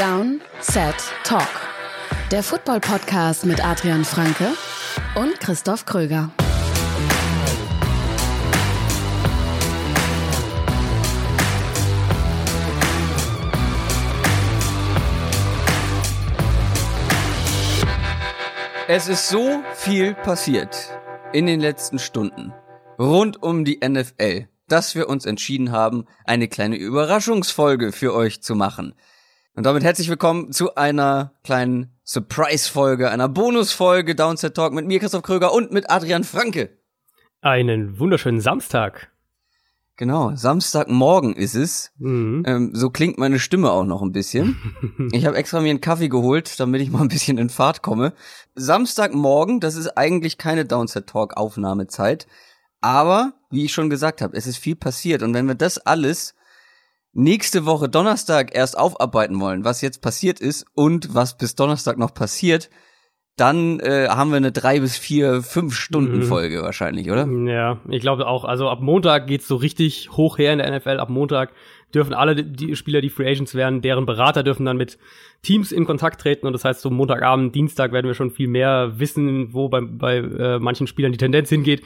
Down, Set, Talk. Der Football-Podcast mit Adrian Franke und Christoph Kröger. Es ist so viel passiert in den letzten Stunden rund um die NFL, dass wir uns entschieden haben, eine kleine Überraschungsfolge für euch zu machen. Und damit herzlich willkommen zu einer kleinen Surprise-Folge, einer Bonus-Folge Downset Talk mit mir, Christoph Kröger und mit Adrian Franke. Einen wunderschönen Samstag. Genau, Samstagmorgen ist es. Mhm. Ähm, so klingt meine Stimme auch noch ein bisschen. ich habe extra mir einen Kaffee geholt, damit ich mal ein bisschen in Fahrt komme. Samstagmorgen, das ist eigentlich keine Downset Talk Aufnahmezeit, aber wie ich schon gesagt habe, es ist viel passiert und wenn wir das alles nächste Woche Donnerstag erst aufarbeiten wollen, was jetzt passiert ist und was bis Donnerstag noch passiert, dann äh, haben wir eine drei bis vier, fünf Stunden mhm. Folge wahrscheinlich, oder? Ja, ich glaube auch. Also ab Montag geht's so richtig hoch her in der NFL. Ab Montag dürfen alle die Spieler, die Free Agents werden, deren Berater dürfen dann mit Teams in Kontakt treten. Und das heißt, so Montagabend, Dienstag werden wir schon viel mehr wissen, wo bei, bei äh, manchen Spielern die Tendenz hingeht.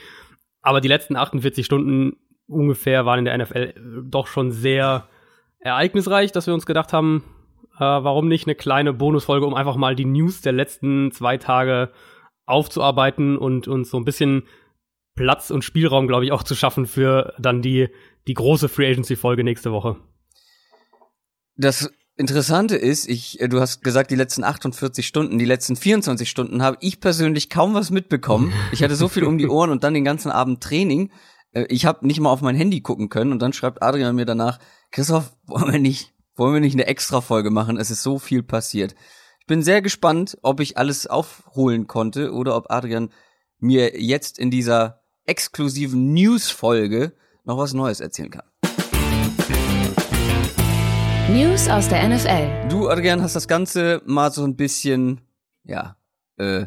Aber die letzten 48 Stunden ungefähr waren in der NFL doch schon sehr ereignisreich, dass wir uns gedacht haben, äh, warum nicht eine kleine Bonusfolge, um einfach mal die News der letzten zwei Tage aufzuarbeiten und uns so ein bisschen Platz und Spielraum, glaube ich, auch zu schaffen für dann die, die große Free Agency Folge nächste Woche. Das Interessante ist, ich, äh, du hast gesagt, die letzten 48 Stunden, die letzten 24 Stunden habe ich persönlich kaum was mitbekommen. Ich hatte so viel um die Ohren und dann den ganzen Abend Training. Äh, ich habe nicht mal auf mein Handy gucken können und dann schreibt Adrian mir danach, Christoph, wollen wir nicht, wollen wir nicht eine extra Folge machen? Es ist so viel passiert. Ich bin sehr gespannt, ob ich alles aufholen konnte oder ob Adrian mir jetzt in dieser exklusiven News-Folge noch was Neues erzählen kann. News aus der NFL. Du, Adrian, hast das Ganze mal so ein bisschen, ja, äh,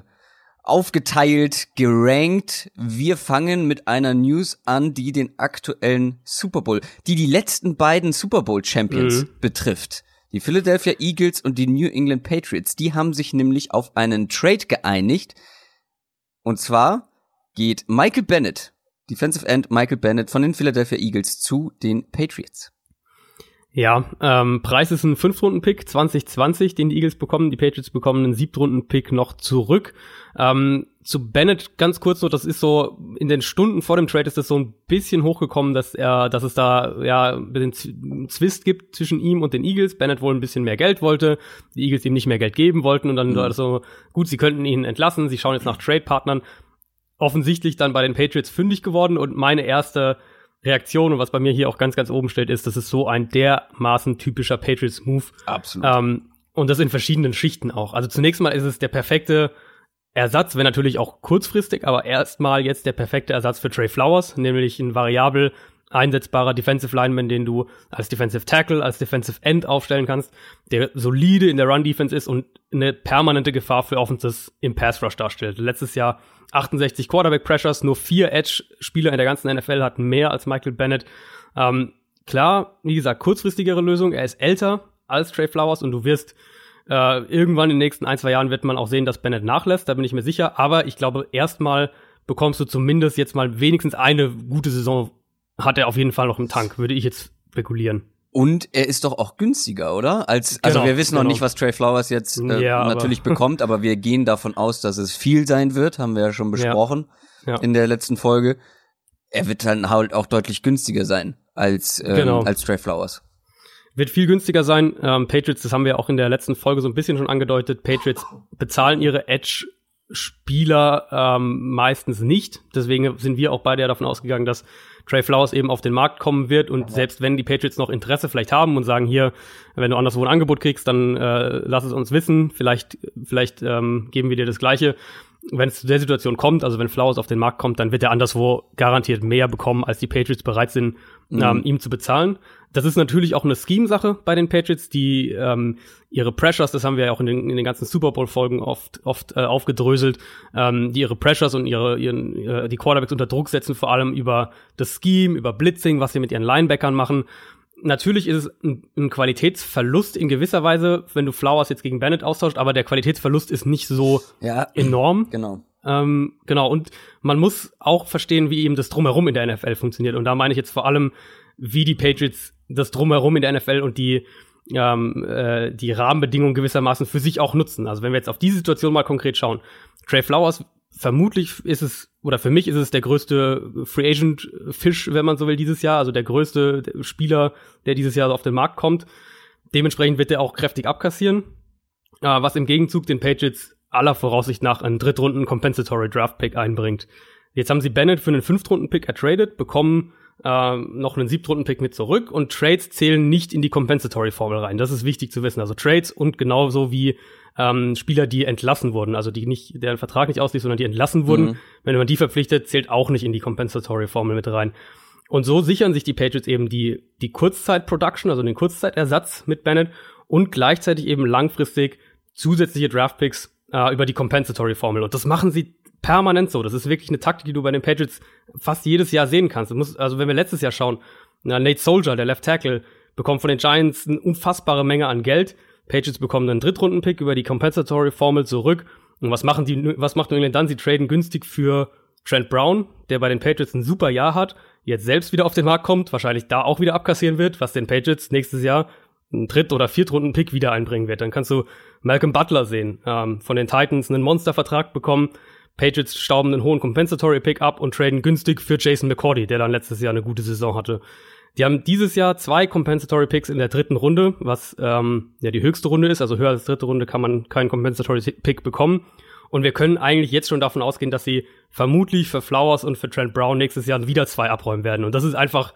aufgeteilt, gerankt. Wir fangen mit einer News an, die den aktuellen Super Bowl, die die letzten beiden Super Bowl Champions mhm. betrifft. Die Philadelphia Eagles und die New England Patriots, die haben sich nämlich auf einen Trade geeinigt. Und zwar geht Michael Bennett, Defensive End Michael Bennett von den Philadelphia Eagles zu den Patriots. Ja, ähm, Preis ist ein Fünftrunden-Pick 2020, den die Eagles bekommen. Die Patriots bekommen einen Siebtrunden-Pick noch zurück. Ähm, zu Bennett ganz kurz noch, das ist so, in den Stunden vor dem Trade ist das so ein bisschen hochgekommen, dass er, dass es da ja ein bisschen Zwist gibt zwischen ihm und den Eagles. Bennett wohl ein bisschen mehr Geld wollte, die Eagles ihm nicht mehr Geld geben wollten und dann mhm. so, gut, sie könnten ihn entlassen, sie schauen jetzt nach Trade-Partnern. Offensichtlich dann bei den Patriots fündig geworden und meine erste Reaktion und was bei mir hier auch ganz, ganz oben steht, ist, das ist so ein dermaßen typischer Patriots-Move. Absolut. Ähm, und das in verschiedenen Schichten auch. Also zunächst mal ist es der perfekte Ersatz, wenn natürlich auch kurzfristig, aber erstmal jetzt der perfekte Ersatz für Trey Flowers, nämlich ein variabel einsetzbarer Defensive Lineman, den du als Defensive Tackle, als Defensive End aufstellen kannst, der solide in der Run Defense ist und eine permanente Gefahr für Offenses im Pass Rush darstellt. Letztes Jahr 68 Quarterback Pressures, nur vier Edge-Spieler in der ganzen NFL hatten mehr als Michael Bennett. Ähm, klar, wie gesagt, kurzfristigere Lösung. Er ist älter als Trey Flowers und du wirst äh, irgendwann in den nächsten ein, zwei Jahren wird man auch sehen, dass Bennett nachlässt, da bin ich mir sicher. Aber ich glaube, erstmal bekommst du zumindest jetzt mal wenigstens eine gute Saison, hat er auf jeden Fall noch im Tank, würde ich jetzt spekulieren. Und er ist doch auch günstiger, oder? Als, also genau, wir wissen genau. noch nicht, was Trey Flowers jetzt äh, ja, natürlich aber bekommt, aber wir gehen davon aus, dass es viel sein wird, haben wir ja schon besprochen ja, ja. in der letzten Folge. Er wird dann halt auch deutlich günstiger sein als, ähm, genau. als Trey Flowers. Wird viel günstiger sein. Ähm, Patriots, das haben wir auch in der letzten Folge so ein bisschen schon angedeutet. Patriots bezahlen ihre Edge Spieler ähm, meistens nicht. Deswegen sind wir auch beide ja davon ausgegangen, dass Trey Flowers eben auf den Markt kommen wird und selbst wenn die Patriots noch Interesse vielleicht haben und sagen hier, wenn du anderswo ein Angebot kriegst, dann äh, lass es uns wissen, vielleicht vielleicht ähm, geben wir dir das gleiche. Wenn es zu der Situation kommt, also wenn Flowers auf den Markt kommt, dann wird er anderswo garantiert mehr bekommen, als die Patriots bereit sind, mhm. ähm, ihm zu bezahlen. Das ist natürlich auch eine Scheme-Sache bei den Patriots, die ähm, ihre Pressures, das haben wir ja auch in den, in den ganzen Super Bowl-Folgen oft, oft äh, aufgedröselt, ähm, die ihre Pressures und ihre, ihren, ihre, die Quarterbacks unter Druck setzen, vor allem über das Scheme, über Blitzing, was sie mit ihren Linebackern machen. Natürlich ist es ein, ein, Qualitätsverlust in gewisser Weise, wenn du Flowers jetzt gegen Bennett austauscht, aber der Qualitätsverlust ist nicht so ja, enorm. Genau. Ähm, genau, und man muss auch verstehen, wie eben das Drumherum in der NFL funktioniert. Und da meine ich jetzt vor allem, wie die Patriots das Drumherum in der NFL und die, ähm, äh, die Rahmenbedingungen gewissermaßen für sich auch nutzen. Also wenn wir jetzt auf die Situation mal konkret schauen. Trey Flowers vermutlich ist es, oder für mich ist es der größte Free Agent Fisch, wenn man so will, dieses Jahr, also der größte Spieler, der dieses Jahr auf den Markt kommt. Dementsprechend wird er auch kräftig abkassieren, äh, was im Gegenzug den Patriots aller Voraussicht nach einen Drittrunden Compensatory Draft Pick einbringt. Jetzt haben sie Bennett für einen Fünftrunden Pick ertradet, bekommen äh, noch einen Siebtrunden Pick mit zurück und Trades zählen nicht in die Compensatory Formel rein. Das ist wichtig zu wissen. Also Trades und genauso wie ähm, Spieler, die entlassen wurden, also die nicht, deren Vertrag nicht auslief, sondern die entlassen wurden. Mhm. Wenn man die verpflichtet, zählt auch nicht in die Compensatory-Formel mit rein. Und so sichern sich die Patriots eben die, die Kurzzeit-Production, also den Kurzzeitersatz mit Bennett und gleichzeitig eben langfristig zusätzliche Draftpicks äh, über die Compensatory-Formel. Und das machen sie permanent so. Das ist wirklich eine Taktik, die du bei den Patriots fast jedes Jahr sehen kannst. Musst, also wenn wir letztes Jahr schauen, na, Nate Soldier, der Left Tackle, bekommt von den Giants eine unfassbare Menge an Geld Patriots bekommen einen Drittrunden-Pick über die Compensatory-Formel zurück. Und was machen die, was macht New England dann? Sie traden günstig für Trent Brown, der bei den Patriots ein super Jahr hat, jetzt selbst wieder auf den Markt kommt, wahrscheinlich da auch wieder abkassieren wird, was den Patriots nächstes Jahr einen Dritt- oder Viertrunden-Pick wieder einbringen wird. Dann kannst du Malcolm Butler sehen, ähm, von den Titans einen Monstervertrag bekommen. Patriots stauben einen hohen Compensatory-Pick ab und traden günstig für Jason McCordy, der dann letztes Jahr eine gute Saison hatte. Die haben dieses Jahr zwei Compensatory Picks in der dritten Runde, was ähm, ja die höchste Runde ist. Also höher als dritte Runde kann man keinen Compensatory Pick bekommen. Und wir können eigentlich jetzt schon davon ausgehen, dass sie vermutlich für Flowers und für Trent Brown nächstes Jahr wieder zwei abräumen werden. Und das ist einfach,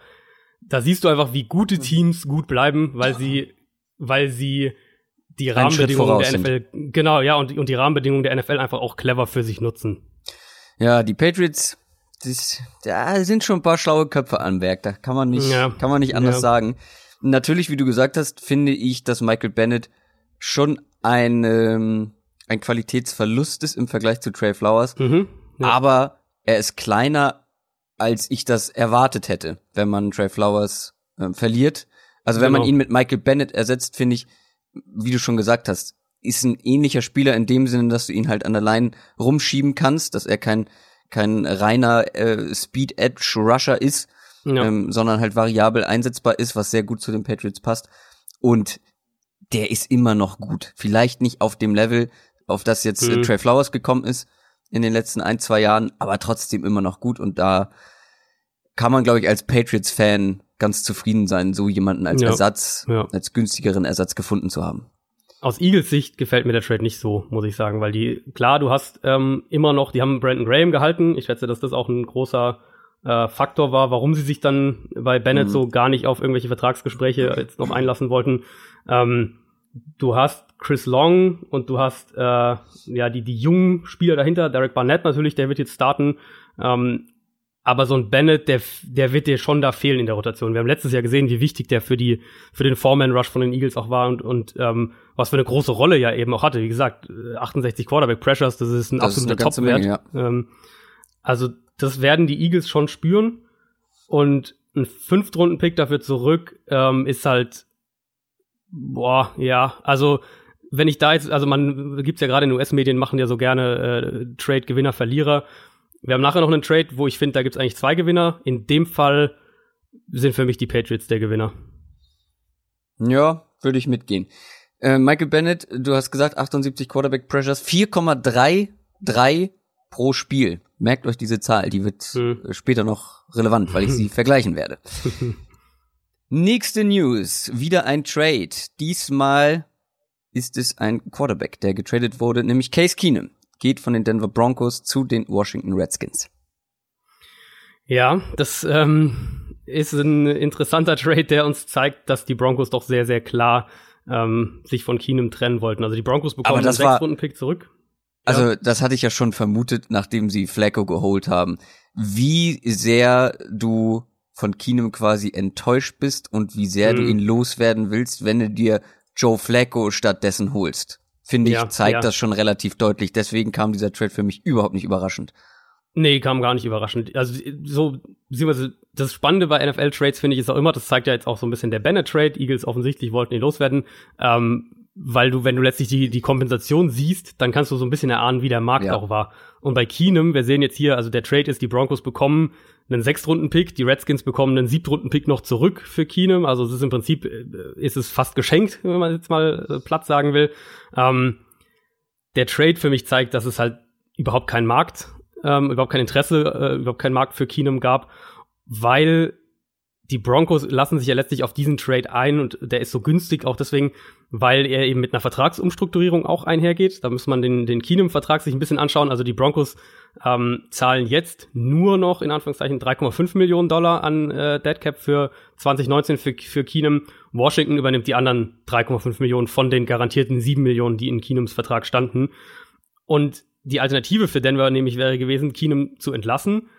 da siehst du einfach, wie gute Teams gut bleiben, weil sie, weil sie die Rahmenbedingungen der NFL, sind. genau, ja, und, und die Rahmenbedingungen der NFL einfach auch clever für sich nutzen. Ja, die Patriots das, da sind schon ein paar schlaue Köpfe am Werk. Da kann man nicht, ja. kann man nicht anders ja. sagen. Natürlich, wie du gesagt hast, finde ich, dass Michael Bennett schon ein, ähm, ein Qualitätsverlust ist im Vergleich zu Trey Flowers. Mhm. Ja. Aber er ist kleiner, als ich das erwartet hätte, wenn man Trey Flowers äh, verliert. Also wenn genau. man ihn mit Michael Bennett ersetzt, finde ich, wie du schon gesagt hast, ist ein ähnlicher Spieler in dem Sinne, dass du ihn halt an der Line rumschieben kannst, dass er kein kein reiner äh, Speed Edge Rusher ist, ja. ähm, sondern halt variabel einsetzbar ist, was sehr gut zu den Patriots passt. Und der ist immer noch gut. Vielleicht nicht auf dem Level, auf das jetzt äh, mhm. äh, Trey Flowers gekommen ist in den letzten ein, zwei Jahren, aber trotzdem immer noch gut. Und da kann man, glaube ich, als Patriots-Fan ganz zufrieden sein, so jemanden als ja. Ersatz, ja. als günstigeren Ersatz gefunden zu haben aus Eagles Sicht gefällt mir der Trade nicht so, muss ich sagen, weil die, klar, du hast ähm, immer noch, die haben Brandon Graham gehalten. Ich schätze, dass das auch ein großer äh, Faktor war, warum sie sich dann bei Bennett mhm. so gar nicht auf irgendwelche Vertragsgespräche jetzt noch einlassen wollten. Ähm, du hast Chris Long und du hast äh, ja die, die jungen Spieler dahinter, Derek Barnett natürlich, der wird jetzt starten. Ähm, aber so ein Bennett, der, der wird dir schon da fehlen in der Rotation. Wir haben letztes Jahr gesehen, wie wichtig der für die, für den Foreman-Rush von den Eagles auch war und, und ähm, was für eine große Rolle ja eben auch hatte. Wie gesagt, 68 Quarterback Pressures, das ist ein das absoluter Topwert. Ja. Ähm, also, das werden die Eagles schon spüren. Und ein Fünftrunden-Pick dafür zurück ähm, ist halt, boah, ja, also wenn ich da jetzt, also man gibt's ja gerade in US-Medien, machen ja so gerne äh, Trade-Gewinner, Verlierer. Wir haben nachher noch einen Trade, wo ich finde, da gibt es eigentlich zwei Gewinner. In dem Fall sind für mich die Patriots der Gewinner. Ja, würde ich mitgehen. Äh, Michael Bennett, du hast gesagt 78 Quarterback Pressures, 4,33 pro Spiel. Merkt euch diese Zahl, die wird hm. später noch relevant, weil ich sie vergleichen werde. Nächste News, wieder ein Trade. Diesmal ist es ein Quarterback, der getradet wurde, nämlich Case Keenum geht von den Denver Broncos zu den Washington Redskins. Ja, das ähm, ist ein interessanter Trade, der uns zeigt, dass die Broncos doch sehr, sehr klar ähm, sich von Keenum trennen wollten. Also die Broncos bekommen einen Sechs-Runden-Pick zurück. Also ja. das hatte ich ja schon vermutet, nachdem sie Flacco geholt haben. Wie sehr du von Keenum quasi enttäuscht bist und wie sehr hm. du ihn loswerden willst, wenn du dir Joe Flacco stattdessen holst finde ich, ja, zeigt ja. das schon relativ deutlich. Deswegen kam dieser Trade für mich überhaupt nicht überraschend. Nee, kam gar nicht überraschend. Also so, das Spannende bei NFL-Trades finde ich ist auch immer, das zeigt ja jetzt auch so ein bisschen der Bennett-Trade. Eagles offensichtlich wollten ihn loswerden. Ähm, weil du, wenn du letztlich die, die Kompensation siehst, dann kannst du so ein bisschen erahnen, wie der Markt ja. auch war. Und bei Keenum, wir sehen jetzt hier, also der Trade ist, die Broncos bekommen einen Sechstrunden-Pick, die Redskins bekommen einen Siebtrunden-Pick noch zurück für Keenum. Also es ist im Prinzip, äh, ist es fast geschenkt, wenn man jetzt mal äh, platt sagen will. Ähm, der Trade für mich zeigt, dass es halt überhaupt keinen Markt, ähm, überhaupt kein Interesse, äh, überhaupt keinen Markt für Keenum gab, weil die Broncos lassen sich ja letztlich auf diesen Trade ein und der ist so günstig auch deswegen, weil er eben mit einer Vertragsumstrukturierung auch einhergeht. Da muss man den, den Keenum-Vertrag sich ein bisschen anschauen. Also die Broncos ähm, zahlen jetzt nur noch in Anführungszeichen 3,5 Millionen Dollar an äh, Deadcap für 2019 für, für Keenum. Washington übernimmt die anderen 3,5 Millionen von den garantierten 7 Millionen, die in Keenums Vertrag standen. Und die Alternative für Denver nämlich wäre gewesen, Keenum zu entlassen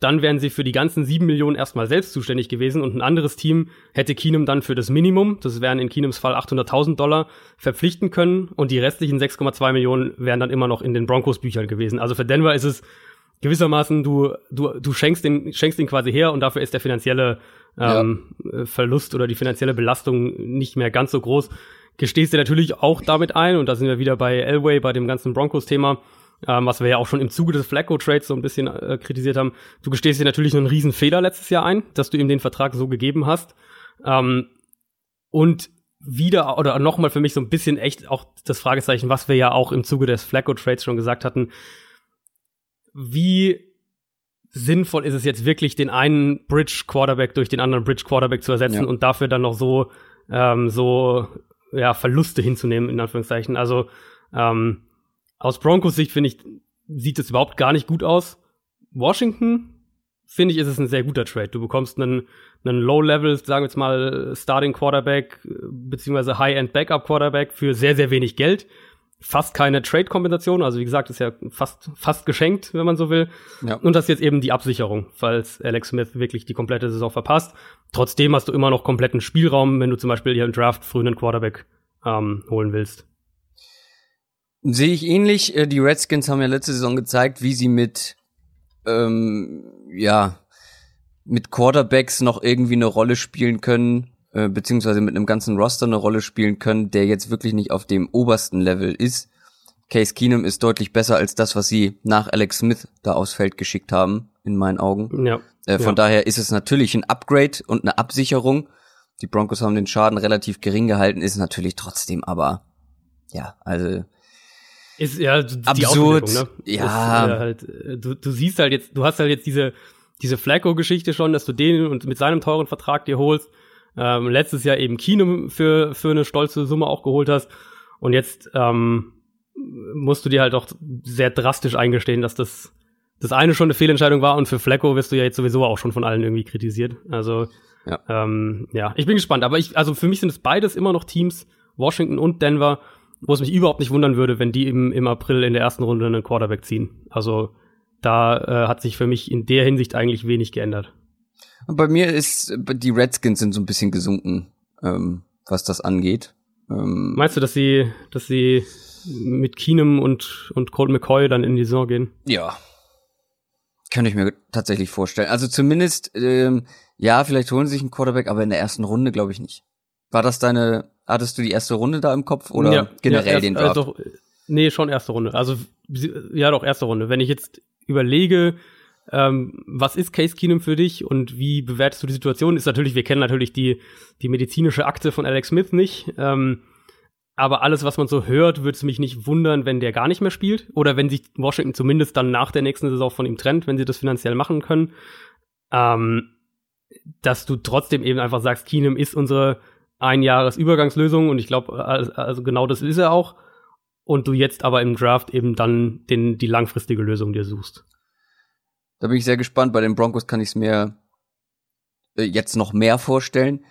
dann wären sie für die ganzen sieben Millionen erstmal selbst zuständig gewesen und ein anderes Team hätte Keenum dann für das Minimum, das wären in Keenums Fall 800.000 Dollar, verpflichten können und die restlichen 6,2 Millionen wären dann immer noch in den Broncos Büchern gewesen. Also für Denver ist es gewissermaßen, du, du, du schenkst den, schenkst den quasi her und dafür ist der finanzielle ähm, ja. Verlust oder die finanzielle Belastung nicht mehr ganz so groß. Gestehst dir natürlich auch damit ein und da sind wir wieder bei Elway, bei dem ganzen Broncos-Thema ähm, was wir ja auch schon im Zuge des Flacco-Trades so ein bisschen äh, kritisiert haben. Du gestehst dir natürlich einen riesen Fehler letztes Jahr ein, dass du ihm den Vertrag so gegeben hast. Ähm, und wieder oder nochmal für mich so ein bisschen echt auch das Fragezeichen, was wir ja auch im Zuge des Flacco-Trades schon gesagt hatten. Wie sinnvoll ist es jetzt wirklich, den einen Bridge-Quarterback durch den anderen Bridge-Quarterback zu ersetzen ja. und dafür dann noch so, ähm, so ja, Verluste hinzunehmen, in Anführungszeichen. Also ähm, aus Broncos Sicht finde ich, sieht es überhaupt gar nicht gut aus. Washington finde ich, ist es ein sehr guter Trade. Du bekommst einen, einen Low-Level, sagen wir jetzt mal, Starting Quarterback, beziehungsweise High-End Backup Quarterback für sehr, sehr wenig Geld. Fast keine Trade-Kompensation, also wie gesagt, ist ja fast, fast geschenkt, wenn man so will. Ja. Und das ist jetzt eben die Absicherung, falls Alex Smith wirklich die komplette Saison verpasst. Trotzdem hast du immer noch kompletten Spielraum, wenn du zum Beispiel hier im Draft früh einen Quarterback ähm, holen willst. Sehe ich ähnlich. Äh, die Redskins haben ja letzte Saison gezeigt, wie sie mit, ähm, ja, mit Quarterbacks noch irgendwie eine Rolle spielen können, äh, beziehungsweise mit einem ganzen Roster eine Rolle spielen können, der jetzt wirklich nicht auf dem obersten Level ist. Case Keenum ist deutlich besser als das, was sie nach Alex Smith da aufs Feld geschickt haben, in meinen Augen. Ja. Äh, von ja. daher ist es natürlich ein Upgrade und eine Absicherung. Die Broncos haben den Schaden relativ gering gehalten, ist natürlich trotzdem aber, ja, also ist ja die absurd. Ne? Ja. Ist, äh, halt, äh, du, du siehst halt jetzt, du hast halt jetzt diese, diese Flacco-Geschichte schon, dass du den und mit seinem teuren Vertrag dir holst. Ähm, letztes Jahr eben Keenum für, für eine stolze Summe auch geholt hast. Und jetzt ähm, musst du dir halt auch sehr drastisch eingestehen, dass das das eine schon eine Fehlentscheidung war und für Flacco wirst du ja jetzt sowieso auch schon von allen irgendwie kritisiert. Also ja, ähm, ja ich bin gespannt. Aber ich, also für mich sind es beides immer noch Teams, Washington und Denver, wo es mich überhaupt nicht wundern würde, wenn die im, im April in der ersten Runde einen Quarterback ziehen. Also da äh, hat sich für mich in der Hinsicht eigentlich wenig geändert. Und bei mir ist, die Redskins sind so ein bisschen gesunken, ähm, was das angeht. Ähm, Meinst du, dass sie, dass sie mit Keenum und, und Colt McCoy dann in die Saison gehen? Ja. Könnte ich mir tatsächlich vorstellen. Also zumindest, ähm, ja, vielleicht holen sie sich einen Quarterback, aber in der ersten Runde glaube ich nicht. War das deine Hattest du die erste Runde da im Kopf oder ja, generell ja, erst, den Draft? Also, nee, schon erste Runde. Also ja, doch erste Runde. Wenn ich jetzt überlege, ähm, was ist Case Keenum für dich und wie bewertest du die Situation? Ist natürlich, wir kennen natürlich die die medizinische Akte von Alex Smith nicht. Ähm, aber alles, was man so hört, würde es mich nicht wundern, wenn der gar nicht mehr spielt oder wenn sich Washington zumindest dann nach der nächsten Saison von ihm trennt, wenn sie das finanziell machen können. Ähm, dass du trotzdem eben einfach sagst, Keenum ist unsere ein Jahres Übergangslösung und ich glaube, also genau das ist er auch. Und du jetzt aber im Draft eben dann den, die langfristige Lösung dir suchst. Da bin ich sehr gespannt. Bei den Broncos kann ich es mir äh, jetzt noch mehr vorstellen.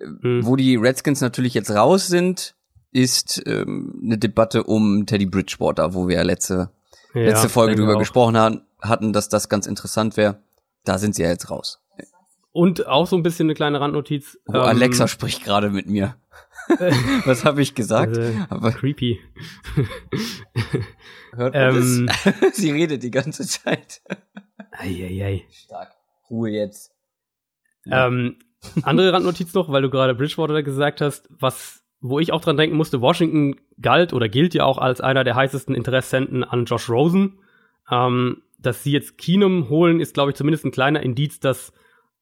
Mhm. Wo die Redskins natürlich jetzt raus sind, ist ähm, eine Debatte um Teddy Bridgewater, wo wir ja letzte, ja, letzte Folge drüber gesprochen haben, hatten, dass das ganz interessant wäre. Da sind sie ja jetzt raus. Und auch so ein bisschen eine kleine Randnotiz. Oh, ähm, Alexa spricht gerade mit mir. Was habe ich gesagt? Also, Aber creepy. Hört man ähm, das? Sie redet die ganze Zeit. Eieiei. Stark. Ruhe jetzt. Ja. Ähm, andere Randnotiz noch, weil du gerade Bridgewater gesagt hast, was wo ich auch dran denken musste, Washington galt oder gilt ja auch als einer der heißesten Interessenten an Josh Rosen. Ähm, dass sie jetzt Keenum holen, ist, glaube ich, zumindest ein kleiner Indiz, dass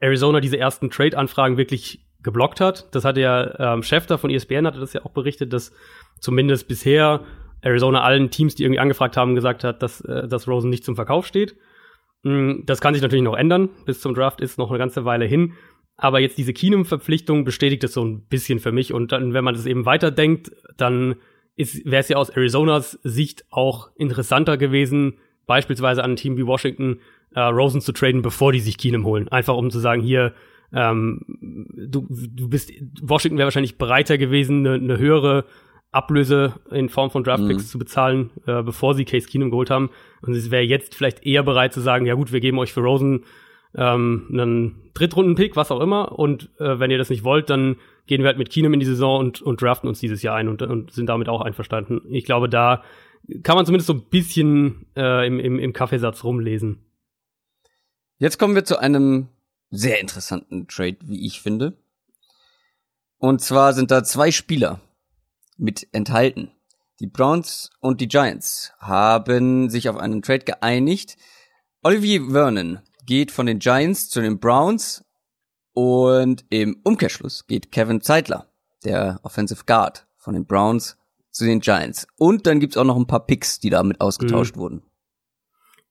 Arizona diese ersten Trade-Anfragen wirklich geblockt hat. Das hatte ja ähm, Schäfter von ESPN hatte das ja auch berichtet, dass zumindest bisher Arizona allen Teams, die irgendwie angefragt haben, gesagt hat, dass, äh, dass Rosen nicht zum Verkauf steht. Mm, das kann sich natürlich noch ändern. Bis zum Draft ist noch eine ganze Weile hin. Aber jetzt diese Keenum-Verpflichtung bestätigt das so ein bisschen für mich. Und dann, wenn man das eben weiterdenkt, dann wäre es ja aus Arizonas Sicht auch interessanter gewesen, beispielsweise an ein Team wie Washington äh, Rosen zu traden, bevor die sich Keenum holen. Einfach um zu sagen, hier, ähm, du, du bist, Washington wäre wahrscheinlich bereiter gewesen, eine, eine höhere Ablöse in Form von Draftpicks mhm. zu bezahlen, äh, bevor sie Case Keenum geholt haben. Und es wäre jetzt vielleicht eher bereit zu sagen, ja gut, wir geben euch für Rosen ähm, einen Drittrunden-Pick, was auch immer. Und äh, wenn ihr das nicht wollt, dann gehen wir halt mit Keenum in die Saison und, und draften uns dieses Jahr ein und, und sind damit auch einverstanden. Ich glaube, da kann man zumindest so ein bisschen äh, im, im, im Kaffeesatz rumlesen. Jetzt kommen wir zu einem sehr interessanten Trade, wie ich finde. Und zwar sind da zwei Spieler mit enthalten. Die Browns und die Giants haben sich auf einen Trade geeinigt. Olivier Vernon geht von den Giants zu den Browns und im Umkehrschluss geht Kevin Zeitler, der Offensive Guard von den Browns zu den Giants. Und dann gibt's auch noch ein paar Picks, die damit ausgetauscht mhm. wurden.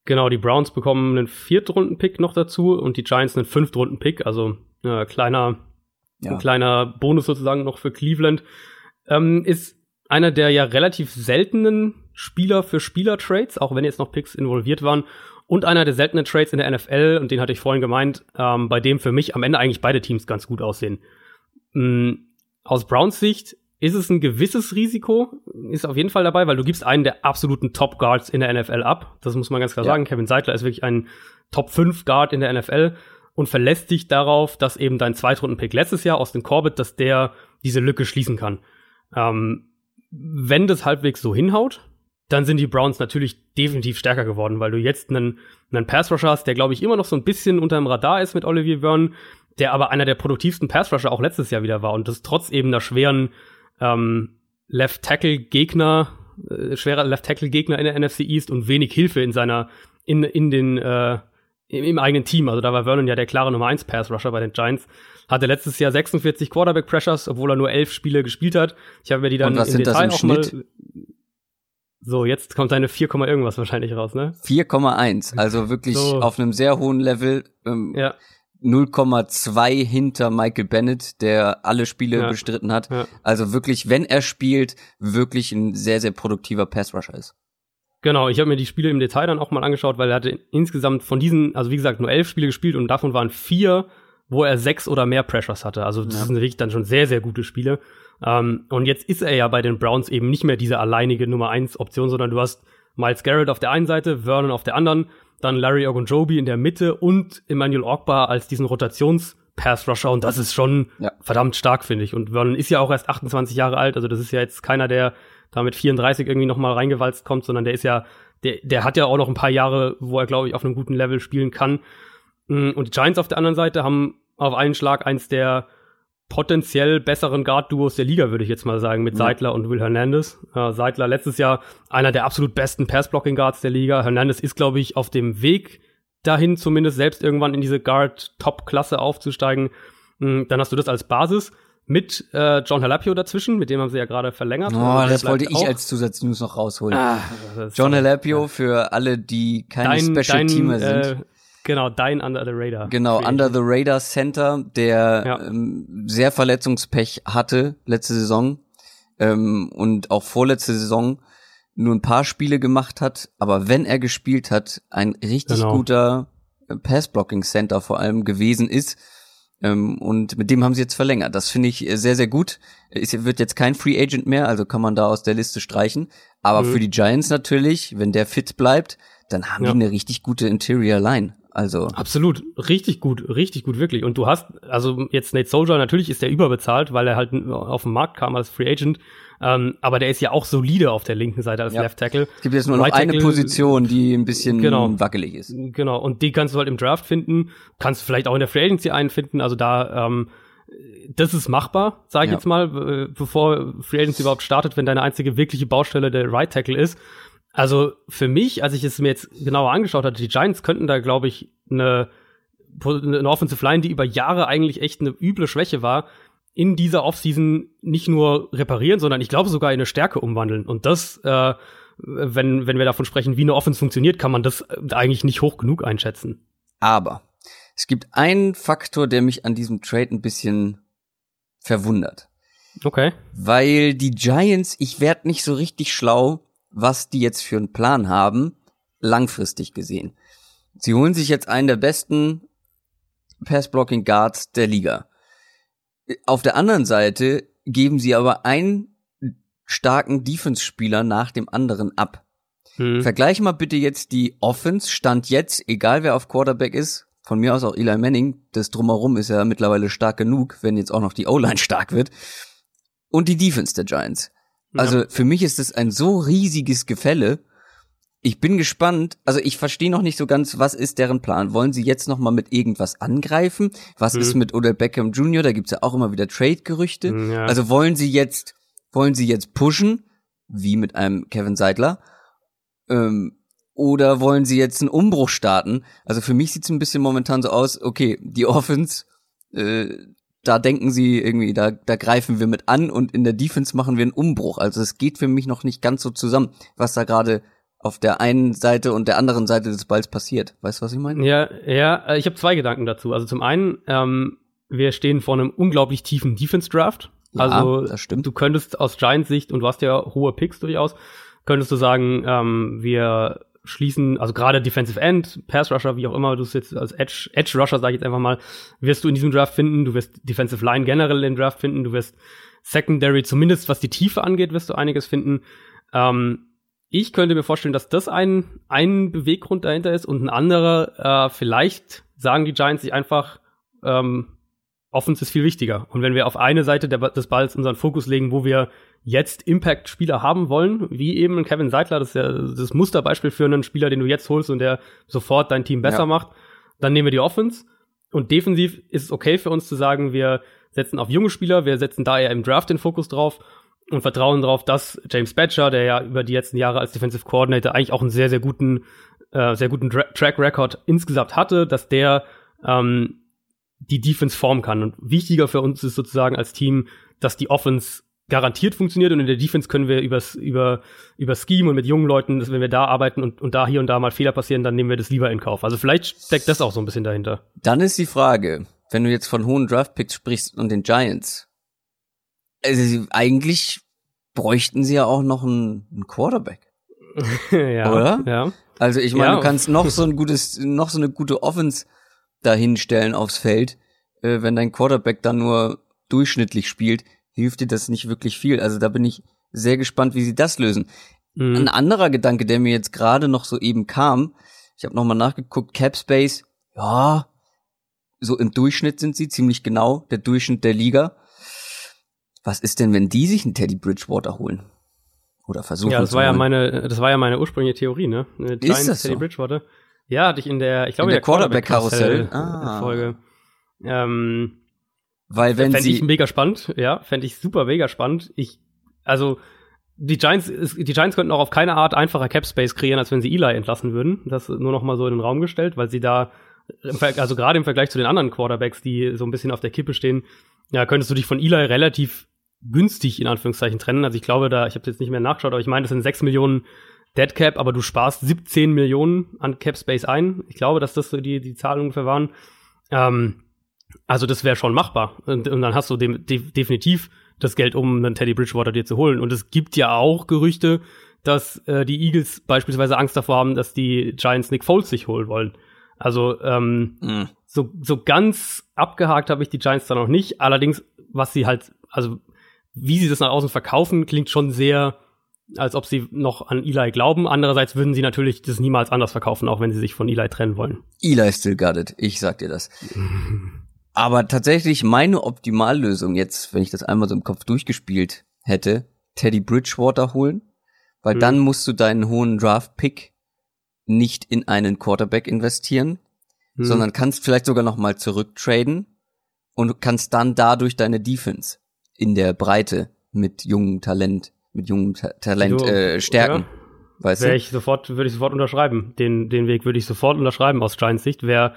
Genau, die Browns bekommen einen Viertrunden-Pick noch dazu und die Giants einen Fünftrunden-Pick, also äh, kleiner, ja. ein kleiner Bonus sozusagen noch für Cleveland. Ähm, ist einer der ja relativ seltenen Spieler für Spieler-Trades, auch wenn jetzt noch Picks involviert waren. Und einer der seltenen Trades in der NFL, und den hatte ich vorhin gemeint, ähm, bei dem für mich am Ende eigentlich beide Teams ganz gut aussehen. Ähm, aus Browns Sicht ist es ein gewisses Risiko, ist auf jeden Fall dabei, weil du gibst einen der absoluten Top Guards in der NFL ab. Das muss man ganz klar ja. sagen. Kevin Seidler ist wirklich ein Top 5 Guard in der NFL und verlässt dich darauf, dass eben dein Zweitrunden-Pick letztes Jahr aus dem Corbett, dass der diese Lücke schließen kann. Ähm, wenn das halbwegs so hinhaut, dann sind die Browns natürlich definitiv stärker geworden, weil du jetzt einen, einen Pass-Rusher hast, der, glaube ich, immer noch so ein bisschen unter dem Radar ist mit Olivier Vernon, der aber einer der produktivsten Pass-Rusher auch letztes Jahr wieder war und das trotz eben der schweren ähm, Left-Tackle-Gegner, äh, schwerer Left-Tackle-Gegner in der NFC East und wenig Hilfe in seiner, in, in den, äh, im, im eigenen Team. Also da war Vernon ja der klare Nummer 1 Pass-Rusher bei den Giants. Hatte letztes Jahr 46 Quarterback-Pressures, obwohl er nur elf Spiele gespielt hat. Ich habe mir die dann im Detail im auch Schnitt? mal so, jetzt kommt deine 4, irgendwas wahrscheinlich raus, ne? 4,1, also wirklich so. auf einem sehr hohen Level. Ähm, ja. 0,2 hinter Michael Bennett, der alle Spiele ja. bestritten hat. Ja. Also wirklich, wenn er spielt, wirklich ein sehr, sehr produktiver Passrusher ist. Genau, ich habe mir die Spiele im Detail dann auch mal angeschaut, weil er hatte insgesamt von diesen, also wie gesagt, nur elf Spiele gespielt und davon waren vier, wo er sechs oder mehr Pressures hatte. Also das ja. sind wirklich dann schon sehr, sehr gute Spiele. Ähm, und jetzt ist er ja bei den Browns eben nicht mehr diese alleinige Nummer eins Option, sondern du hast Miles Garrett auf der einen Seite, Vernon auf der anderen, dann Larry Ogunjobi in der Mitte und Emmanuel Ogbar als diesen Rotations Pass Rusher und das ist schon ja. verdammt stark, finde ich. Und Vernon ist ja auch erst 28 Jahre alt, also das ist ja jetzt keiner, der da mit 34 irgendwie nochmal reingewalzt kommt, sondern der ist ja, der, der hat ja auch noch ein paar Jahre, wo er, glaube ich, auf einem guten Level spielen kann. Mm, und die Giants auf der anderen Seite haben auf einen Schlag eins der potenziell besseren Guard-Duos der Liga, würde ich jetzt mal sagen, mit ja. Seidler und Will Hernandez. Äh, Seidler letztes Jahr einer der absolut besten Pass-Blocking-Guards der Liga. Hernandez ist, glaube ich, auf dem Weg dahin, zumindest selbst irgendwann in diese Guard-Top-Klasse aufzusteigen. Mhm, dann hast du das als Basis mit äh, John Halapio dazwischen, mit dem haben sie ja gerade verlängert. Oh, das wollte ich auch. als Zusatznews noch rausholen. Ah, John Halapio, ja. für alle, die keine Special-Teamer sind. Äh, Genau, dein Under the Radar. Genau. Under the Radar Center, der ja. ähm, sehr Verletzungspech hatte letzte Saison ähm, und auch vorletzte Saison nur ein paar Spiele gemacht hat, aber wenn er gespielt hat, ein richtig genau. guter äh, Pass-Blocking Center vor allem gewesen ist. Ähm, und mit dem haben sie jetzt verlängert. Das finde ich äh, sehr, sehr gut. Es wird jetzt kein Free Agent mehr, also kann man da aus der Liste streichen. Aber mhm. für die Giants natürlich, wenn der fit bleibt, dann haben ja. die eine richtig gute Interior Line. Also absolut, richtig gut, richtig gut wirklich. Und du hast also jetzt Nate Soldier natürlich ist der überbezahlt, weil er halt auf den Markt kam als Free Agent. Ähm, aber der ist ja auch solide auf der linken Seite als ja. Left Tackle. Es gibt jetzt nur noch right eine Position, die ein bisschen genau, wackelig ist. Genau. Und die kannst du halt im Draft finden, kannst du vielleicht auch in der Free Agency einfinden. Also da ähm, das ist machbar, sage ich ja. jetzt mal, bevor Free Agency überhaupt startet, wenn deine einzige wirkliche Baustelle der Right Tackle ist. Also für mich, als ich es mir jetzt genauer angeschaut hatte, die Giants könnten da, glaube ich, eine, eine Offensive Line, die über Jahre eigentlich echt eine üble Schwäche war, in dieser Offseason nicht nur reparieren, sondern ich glaube sogar in eine Stärke umwandeln. Und das, äh, wenn, wenn wir davon sprechen, wie eine Offense funktioniert, kann man das eigentlich nicht hoch genug einschätzen. Aber es gibt einen Faktor, der mich an diesem Trade ein bisschen verwundert. Okay. Weil die Giants, ich werd nicht so richtig schlau, was die jetzt für einen Plan haben, langfristig gesehen. Sie holen sich jetzt einen der besten Pass-Blocking Guards der Liga. Auf der anderen Seite geben sie aber einen starken Defense-Spieler nach dem anderen ab. Hm. Vergleich mal bitte jetzt die Offense, Stand jetzt, egal wer auf Quarterback ist, von mir aus auch Eli Manning, das drumherum ist ja mittlerweile stark genug, wenn jetzt auch noch die O-Line stark wird, und die Defense der Giants. Also ja. für mich ist das ein so riesiges Gefälle. Ich bin gespannt. Also ich verstehe noch nicht so ganz, was ist deren Plan? Wollen sie jetzt noch mal mit irgendwas angreifen? Was hm. ist mit Odell Beckham Jr.? Da gibt's ja auch immer wieder Trade-Gerüchte. Hm, ja. Also wollen sie jetzt, wollen sie jetzt pushen, wie mit einem Kevin Seidler? Ähm, oder wollen sie jetzt einen Umbruch starten? Also für mich sieht's ein bisschen momentan so aus, okay, die Offense äh, da denken sie irgendwie, da, da greifen wir mit an und in der Defense machen wir einen Umbruch. Also es geht für mich noch nicht ganz so zusammen, was da gerade auf der einen Seite und der anderen Seite des Balls passiert. Weißt du, was ich meine? Ja, ja, äh, ich habe zwei Gedanken dazu. Also zum einen, ähm, wir stehen vor einem unglaublich tiefen Defense-Draft. Ja, also das stimmt. du könntest aus Giants Sicht, und du hast ja hohe Picks durchaus, könntest du sagen, ähm, wir schließen, also gerade Defensive End, Pass Rusher, wie auch immer du es jetzt als Edge, Edge Rusher, sage ich jetzt einfach mal, wirst du in diesem Draft finden, du wirst Defensive Line generell im Draft finden, du wirst Secondary, zumindest was die Tiefe angeht, wirst du einiges finden. Ähm, ich könnte mir vorstellen, dass das ein, ein Beweggrund dahinter ist und ein anderer, äh, vielleicht sagen die Giants sich einfach, ähm, Offense ist viel wichtiger. Und wenn wir auf eine Seite der, des Balls unseren Fokus legen, wo wir jetzt Impact-Spieler haben wollen, wie eben Kevin Seidler, das ist ja das Musterbeispiel für einen Spieler, den du jetzt holst und der sofort dein Team besser ja. macht, dann nehmen wir die Offense. Und defensiv ist es okay für uns zu sagen, wir setzen auf junge Spieler, wir setzen da eher im Draft den Fokus drauf und vertrauen darauf, dass James Batcher, der ja über die letzten Jahre als Defensive Coordinator eigentlich auch einen sehr, sehr guten, äh, sehr guten Track Record insgesamt hatte, dass der ähm, die Defense formen kann. Und wichtiger für uns ist sozusagen als Team, dass die Offense garantiert funktioniert und in der Defense können wir übers, über, über Scheme und mit jungen Leuten, dass wenn wir da arbeiten und, und da hier und da mal Fehler passieren, dann nehmen wir das lieber in Kauf. Also vielleicht steckt das auch so ein bisschen dahinter. Dann ist die Frage, wenn du jetzt von hohen Draftpicks sprichst und den Giants, also eigentlich bräuchten sie ja auch noch einen, einen Quarterback. ja, oder? Ja. Also ich meine, ja. du kannst noch so ein gutes, noch so eine gute Offense dahinstellen aufs Feld, äh, wenn dein Quarterback dann nur durchschnittlich spielt, hilft dir das nicht wirklich viel. Also da bin ich sehr gespannt, wie sie das lösen. Mhm. Ein anderer Gedanke, der mir jetzt gerade noch so eben kam, ich habe nochmal nachgeguckt, Capspace, ja, so im Durchschnitt sind sie ziemlich genau, der Durchschnitt der Liga. Was ist denn, wenn die sich einen Teddy Bridgewater holen? Oder versuchen Ja, das war ja meine, das war ja meine ursprüngliche Theorie, ne? Giants, ist das Teddy so? Bridgewater. Ja, hatte ich in der, ich glaube, in der, der Quarterback-Karussell ah. Folge. Ähm, Weil wenn fänd sie ich mega spannend, ja, fände ich super mega spannend. Ich, also die Giants, die Giants könnten auch auf keine Art einfacher Cap Space kreieren, als wenn sie Eli entlassen würden. Das nur noch mal so in den Raum gestellt, weil sie da, also gerade im Vergleich zu den anderen Quarterbacks, die so ein bisschen auf der Kippe stehen, ja, könntest du dich von Eli relativ günstig in Anführungszeichen trennen. Also ich glaube da, ich habe jetzt nicht mehr nachgeschaut, aber ich meine, das sind sechs Millionen Dead Cap, aber du sparst 17 Millionen an Cap Space ein. Ich glaube, dass das so die, die Zahlen ungefähr waren. Ähm, also das wäre schon machbar. Und, und, dann hast du de de definitiv das Geld, um einen Teddy Bridgewater dir zu holen. Und es gibt ja auch Gerüchte, dass äh, die Eagles beispielsweise Angst davor haben, dass die Giants Nick Foles sich holen wollen. Also ähm, mhm. so, so ganz abgehakt habe ich die Giants da noch nicht. Allerdings, was sie halt, also wie sie das nach außen verkaufen, klingt schon sehr als ob sie noch an Eli glauben. Andererseits würden sie natürlich das niemals anders verkaufen, auch wenn sie sich von Eli trennen wollen. Eli still got it. Ich sag dir das. Aber tatsächlich meine Optimallösung jetzt, wenn ich das einmal so im Kopf durchgespielt hätte, Teddy Bridgewater holen, weil mhm. dann musst du deinen hohen Draft-Pick nicht in einen Quarterback investieren, mhm. sondern kannst vielleicht sogar noch mal zurücktraden und kannst dann dadurch deine Defense in der Breite mit jungem Talent, mit jungem Ta Talent äh, stärken. Ja. Weißt Wär du? ich sofort, würde ich sofort unterschreiben. Den, den Weg würde ich sofort unterschreiben aus Giants Sicht. Wäre,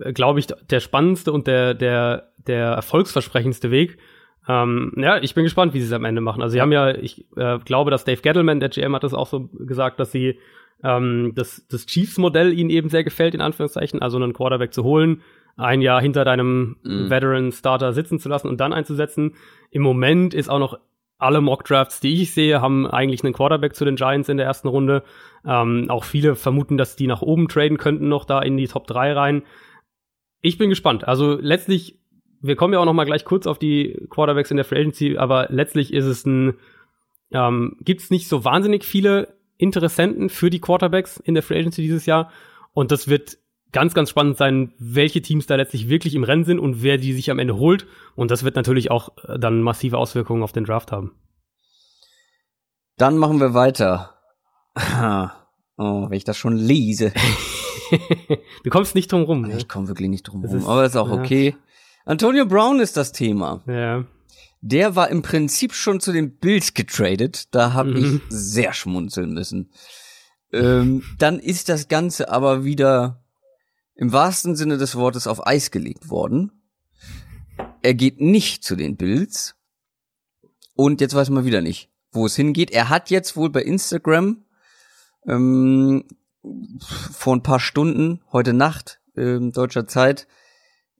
äh, glaube ich, der spannendste und der, der, der erfolgsversprechendste Weg. Ähm, ja, ich bin gespannt, wie sie es am Ende machen. Also sie haben ja, ich äh, glaube, dass Dave Gettleman, der GM, hat das auch so gesagt, dass sie ähm, das, das Chiefs-Modell ihnen eben sehr gefällt, in Anführungszeichen, also einen Quarterback zu holen, ein Jahr hinter deinem mhm. Veteran-Starter sitzen zu lassen und dann einzusetzen. Im Moment ist auch noch alle Mock-Drafts, die ich sehe, haben eigentlich einen Quarterback zu den Giants in der ersten Runde. Ähm, auch viele vermuten, dass die nach oben traden könnten, noch da in die Top 3 rein. Ich bin gespannt. Also letztlich, wir kommen ja auch noch mal gleich kurz auf die Quarterbacks in der Free Agency, aber letztlich ist es ein, ähm, gibt es nicht so wahnsinnig viele Interessenten für die Quarterbacks in der Free Agency dieses Jahr. Und das wird ganz, ganz spannend sein, welche Teams da letztlich wirklich im Rennen sind und wer die sich am Ende holt. Und das wird natürlich auch äh, dann massive Auswirkungen auf den Draft haben. Dann machen wir weiter. Oh, wenn ich das schon lese. du kommst nicht drum rum. Ne? Ich komme wirklich nicht drum rum, aber ist auch ja. okay. Antonio Brown ist das Thema. Ja. Der war im Prinzip schon zu den Bills getradet. Da habe mhm. ich sehr schmunzeln müssen. Ähm, dann ist das Ganze aber wieder im wahrsten Sinne des Wortes auf Eis gelegt worden. Er geht nicht zu den Bills. Und jetzt weiß man wieder nicht, wo es hingeht. Er hat jetzt wohl bei Instagram ähm, vor ein paar Stunden, heute Nacht, ähm, deutscher Zeit,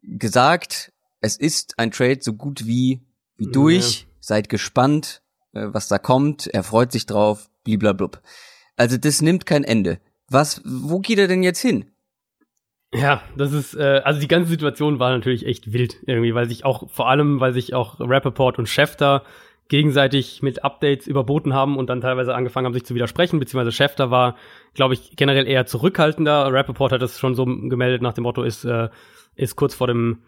gesagt, es ist ein Trade so gut wie, wie durch. Ja. Seid gespannt, äh, was da kommt. Er freut sich drauf, bliblablub. Also das nimmt kein Ende. Was, wo geht er denn jetzt hin? Ja, das ist, äh, also die ganze Situation war natürlich echt wild irgendwie, weil sich auch, vor allem, weil sich auch Rappaport und Schefter gegenseitig mit Updates überboten haben und dann teilweise angefangen haben, sich zu widersprechen, beziehungsweise Schefter war, glaube ich, generell eher zurückhaltender. Rappaport hat das schon so gemeldet nach dem Motto, ist, äh, ist kurz vor dem,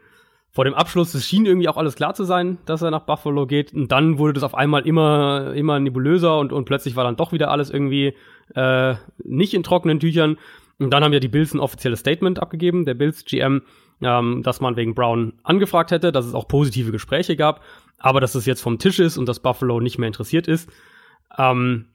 vor dem Abschluss. Es schien irgendwie auch alles klar zu sein, dass er nach Buffalo geht. Und dann wurde das auf einmal immer, immer nebulöser und, und plötzlich war dann doch wieder alles irgendwie äh, nicht in trockenen Tüchern. Und dann haben ja die Bills ein offizielles Statement abgegeben, der Bills GM, ähm, dass man wegen Brown angefragt hätte, dass es auch positive Gespräche gab, aber dass es jetzt vom Tisch ist und dass Buffalo nicht mehr interessiert ist. Ähm,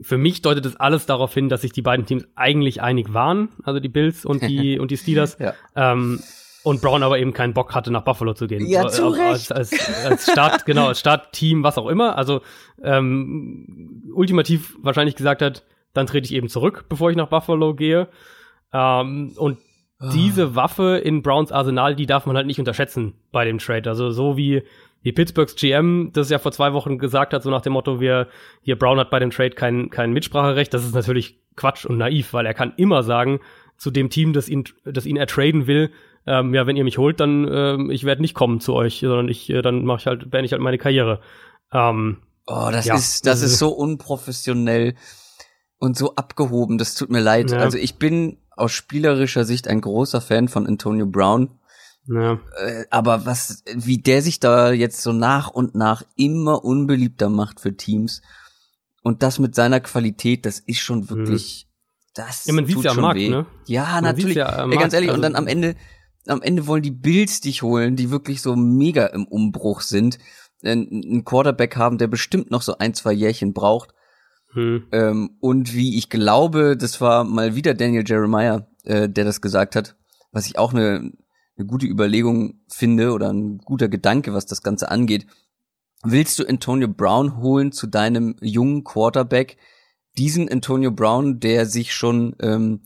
für mich deutet das alles darauf hin, dass sich die beiden Teams eigentlich einig waren, also die Bills und die und die Steelers. ja. ähm, und Brown aber eben keinen Bock hatte, nach Buffalo zu gehen. Ja, zu als, als, als Start, genau, als Startteam, was auch immer. Also ähm, ultimativ wahrscheinlich gesagt hat, dann trete ich eben zurück, bevor ich nach Buffalo gehe. Ähm, und ah. diese Waffe in Browns Arsenal, die darf man halt nicht unterschätzen bei dem Trade. Also so wie wie Pittsburghs GM das ja vor zwei Wochen gesagt hat, so nach dem Motto, wir, hier Brown hat bei dem Trade kein, kein Mitspracherecht, das ist natürlich Quatsch und naiv, weil er kann immer sagen zu dem Team, das ihn, das ihn ertraden will, ähm, ja, wenn ihr mich holt, dann ähm, ich werde nicht kommen zu euch, sondern ich, äh, dann mache ich halt, beende ich halt meine Karriere. Ähm, oh, das ja, ist, das, das ist so unprofessionell und so abgehoben. Das tut mir leid. Ja. Also ich bin aus spielerischer Sicht ein großer Fan von Antonio Brown. Ja. Äh, aber was, wie der sich da jetzt so nach und nach immer unbeliebter macht für Teams und das mit seiner Qualität, das ist schon wirklich, mhm. das ja, man tut ja schon Markt, weh. Ne? Ja, man natürlich. Ja Ey, ganz ehrlich, also, und dann am Ende, am Ende wollen die Bills dich holen, die wirklich so mega im Umbruch sind, einen Quarterback haben, der bestimmt noch so ein, zwei Jährchen braucht hm. Ähm, und wie ich glaube, das war mal wieder Daniel Jeremiah, äh, der das gesagt hat, was ich auch eine, eine gute Überlegung finde oder ein guter Gedanke, was das Ganze angeht. Willst du Antonio Brown holen zu deinem jungen Quarterback? Diesen Antonio Brown, der sich schon ähm,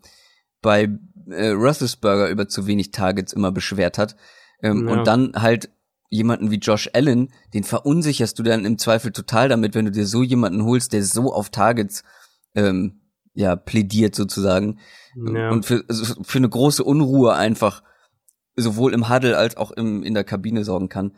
bei äh, Roethlisberger über zu wenig Targets immer beschwert hat. Ähm, ja. Und dann halt jemanden wie Josh Allen, den verunsicherst du dann im Zweifel total damit, wenn du dir so jemanden holst, der so auf Targets ähm, ja plädiert sozusagen ja. und für, also für eine große Unruhe einfach sowohl im Huddle als auch im, in der Kabine sorgen kann.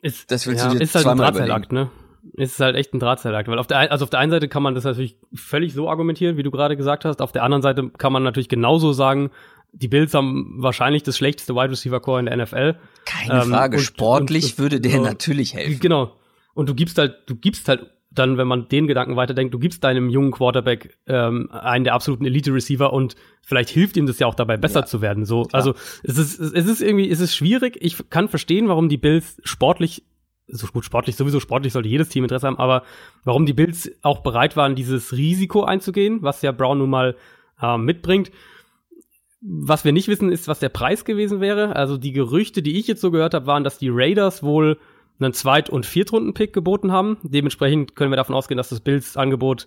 Ist, das willst ja, du dir ist halt ein Drahtseilakt, ne? ist halt echt ein Drahtseilakt. Weil auf der, also auf der einen Seite kann man das natürlich völlig so argumentieren, wie du gerade gesagt hast. Auf der anderen Seite kann man natürlich genauso sagen, die Bills haben wahrscheinlich das schlechteste Wide Receiver Core in der NFL. Keine ähm, Frage. Und, Sportlich und, würde der so, natürlich helfen. Genau. Und du gibst halt, du gibst halt dann, wenn man den Gedanken weiterdenkt, du gibst deinem jungen Quarterback ähm, einen der absoluten Elite-Receiver und vielleicht hilft ihm das ja auch dabei, besser ja, zu werden. So, klar. also es ist, es ist irgendwie, es ist schwierig. Ich kann verstehen, warum die Bills sportlich so gut sportlich, sowieso sportlich sollte jedes Team Interesse haben, aber warum die Bills auch bereit waren, dieses Risiko einzugehen, was ja Brown nun mal äh, mitbringt. Was wir nicht wissen, ist, was der Preis gewesen wäre. Also die Gerüchte, die ich jetzt so gehört habe, waren, dass die Raiders wohl einen Zweit- und Viertrunden-Pick geboten haben. Dementsprechend können wir davon ausgehen, dass das Bills-Angebot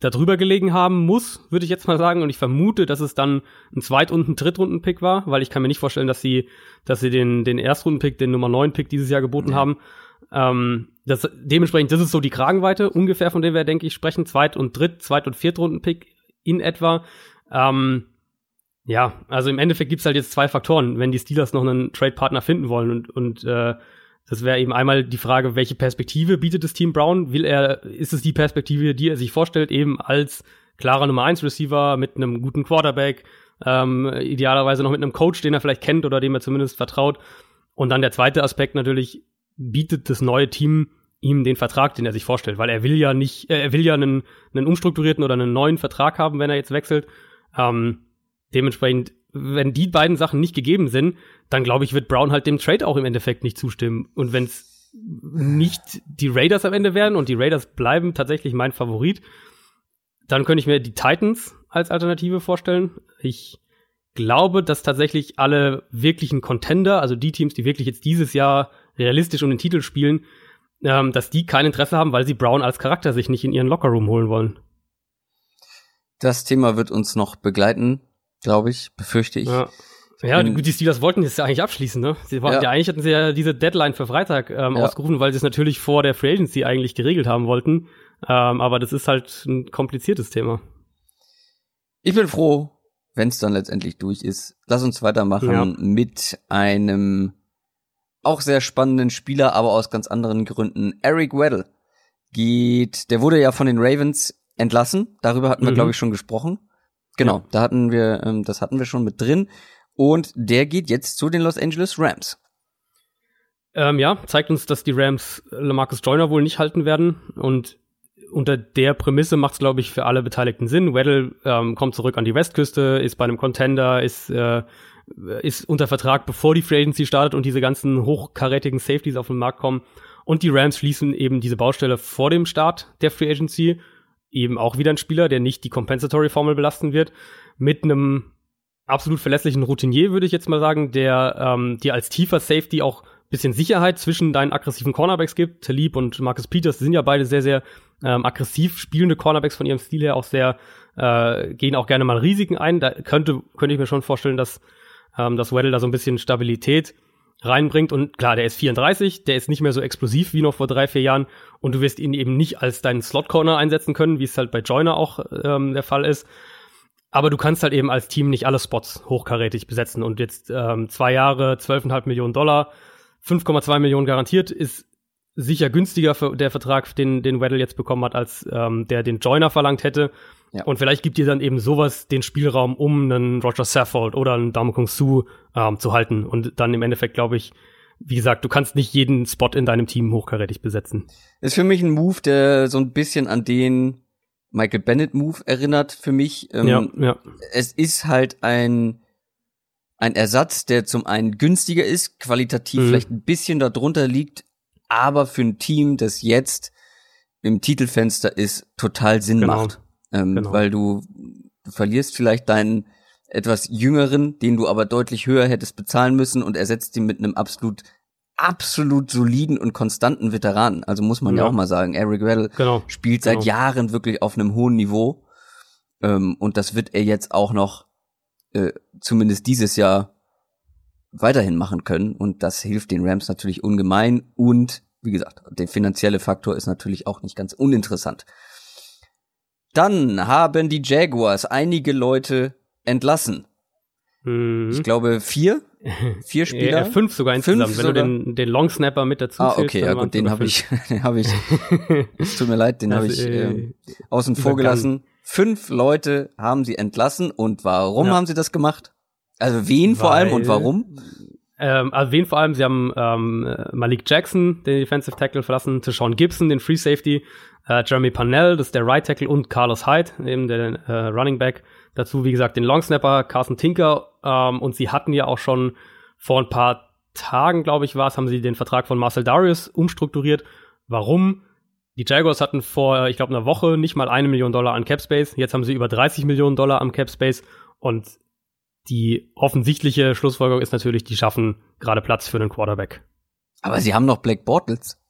darüber gelegen haben muss, würde ich jetzt mal sagen. Und ich vermute, dass es dann ein Zweit- und ein Drittrunden-Pick war, weil ich kann mir nicht vorstellen, dass sie, dass sie den, den Erstrunden-Pick, den Nummer 9-Pick dieses Jahr geboten ja. haben. Ähm, das, dementsprechend, das ist so die Kragenweite ungefähr, von der wir, denke ich, sprechen. Zweit- und Dritt-, Zweit- und Viertrunden-Pick in etwa. Ähm, ja, also im Endeffekt gibt's halt jetzt zwei Faktoren, wenn die Steelers noch einen Trade-Partner finden wollen und, und äh, das wäre eben einmal die Frage, welche Perspektive bietet das Team Brown? Will er, ist es die Perspektive, die er sich vorstellt, eben als klarer Nummer 1 Receiver mit einem guten Quarterback, ähm, idealerweise noch mit einem Coach, den er vielleicht kennt oder dem er zumindest vertraut. Und dann der zweite Aspekt natürlich, bietet das neue Team ihm den Vertrag, den er sich vorstellt, weil er will ja nicht, äh, er will ja einen, einen umstrukturierten oder einen neuen Vertrag haben, wenn er jetzt wechselt. Ähm, Dementsprechend, wenn die beiden Sachen nicht gegeben sind, dann glaube ich, wird Brown halt dem Trade auch im Endeffekt nicht zustimmen. Und wenn es nicht die Raiders am Ende werden und die Raiders bleiben tatsächlich mein Favorit, dann könnte ich mir die Titans als Alternative vorstellen. Ich glaube, dass tatsächlich alle wirklichen Contender, also die Teams, die wirklich jetzt dieses Jahr realistisch um den Titel spielen, ähm, dass die kein Interesse haben, weil sie Brown als Charakter sich nicht in ihren Lockerroom holen wollen. Das Thema wird uns noch begleiten glaube ich, befürchte ich. Ja. Ja, die, die Steelers wollten das ja eigentlich abschließen, ne? Sie wollten, ja. ja eigentlich hatten sie ja diese Deadline für Freitag ähm, ja. ausgerufen, weil sie es natürlich vor der Free Agency eigentlich geregelt haben wollten. Ähm, aber das ist halt ein kompliziertes Thema. Ich bin froh, wenn es dann letztendlich durch ist. Lass uns weitermachen ja. mit einem auch sehr spannenden Spieler, aber aus ganz anderen Gründen. Eric Weddle geht, der wurde ja von den Ravens entlassen. Darüber hatten wir, mhm. glaube ich, schon gesprochen. Genau, ja. da hatten wir, ähm, das hatten wir schon mit drin. Und der geht jetzt zu den Los Angeles Rams. Ähm, ja, zeigt uns, dass die Rams Lamarcus Joyner wohl nicht halten werden. Und unter der Prämisse macht es, glaube ich, für alle Beteiligten Sinn. Weddle ähm, kommt zurück an die Westküste, ist bei einem Contender, ist, äh, ist unter Vertrag, bevor die Free Agency startet und diese ganzen hochkarätigen Safeties auf den Markt kommen. Und die Rams schließen eben diese Baustelle vor dem Start der Free Agency eben auch wieder ein Spieler, der nicht die Compensatory-Formel belasten wird, mit einem absolut verlässlichen Routinier, würde ich jetzt mal sagen, der ähm, dir als tiefer Safety auch bisschen Sicherheit zwischen deinen aggressiven Cornerbacks gibt. Talib und Marcus Peters sind ja beide sehr, sehr ähm, aggressiv spielende Cornerbacks von ihrem Stil her, auch sehr, äh, gehen auch gerne mal Risiken ein. Da könnte, könnte ich mir schon vorstellen, dass, ähm, dass Weddle da so ein bisschen Stabilität reinbringt. Und klar, der ist 34, der ist nicht mehr so explosiv wie noch vor drei, vier Jahren. Und du wirst ihn eben nicht als deinen Slot-Corner einsetzen können, wie es halt bei Joiner auch ähm, der Fall ist. Aber du kannst halt eben als Team nicht alle Spots hochkarätig besetzen. Und jetzt ähm, zwei Jahre, 12,5 Millionen Dollar, 5,2 Millionen garantiert, ist sicher günstiger für der Vertrag, den, den Weddle jetzt bekommen hat, als ähm, der den Joiner verlangt hätte. Ja. Und vielleicht gibt dir dann eben sowas den Spielraum, um einen Roger Saffold oder einen Damokung Su ähm, zu halten. Und dann im Endeffekt, glaube ich, wie gesagt, du kannst nicht jeden Spot in deinem Team hochkarätig besetzen. Ist für mich ein Move, der so ein bisschen an den Michael Bennett Move erinnert für mich. Ähm, ja, ja. Es ist halt ein ein Ersatz, der zum einen günstiger ist, qualitativ mhm. vielleicht ein bisschen darunter liegt, aber für ein Team, das jetzt im Titelfenster ist, total Sinn genau. macht. Ähm, genau. Weil du, du verlierst vielleicht deinen etwas jüngeren, den du aber deutlich höher hättest bezahlen müssen und ersetzt ihn mit einem absolut absolut soliden und konstanten Veteranen. Also muss man ja, ja auch mal sagen, Eric Weddle genau. spielt seit genau. Jahren wirklich auf einem hohen Niveau. Ähm, und das wird er jetzt auch noch äh, zumindest dieses Jahr weiterhin machen können. Und das hilft den Rams natürlich ungemein. Und wie gesagt, der finanzielle Faktor ist natürlich auch nicht ganz uninteressant. Dann haben die Jaguars einige Leute entlassen. Mhm. Ich glaube vier Vier Spieler? Ja, fünf sogar insgesamt. Fünf Wenn sogar? du den, den Long Snapper mit dazu Ah, okay, ja gut, den habe ich, den habe ich, es tut mir leid, den habe ich äh, äh, außen vor gelassen. Fünf Leute haben sie entlassen und warum Ja. haben sie das gemacht? Also wen vor allem und Weil- warum? Ähm, wen vor allem, sie haben ähm, äh, Malik Jackson, den Defensive Tackle, verlassen, Sean Gibson, den Free Safety, äh, Jeremy Parnell, das ist der Right Tackle und Carlos Hyde, eben der äh, Running Back. Dazu, wie gesagt, den Long Snapper, Carson Tinker. Ähm, und sie hatten ja auch schon vor ein paar Tagen, glaube ich, war es, haben sie den Vertrag von Marcel Darius umstrukturiert. Warum? Die Jaguars hatten vor, ich glaube, einer Woche nicht mal eine Million Dollar an Cap Space. Jetzt haben sie über 30 Millionen Dollar am Cap Space. Und die offensichtliche Schlussfolgerung ist natürlich, die schaffen gerade Platz für einen Quarterback. Aber sie haben noch Black Bortles.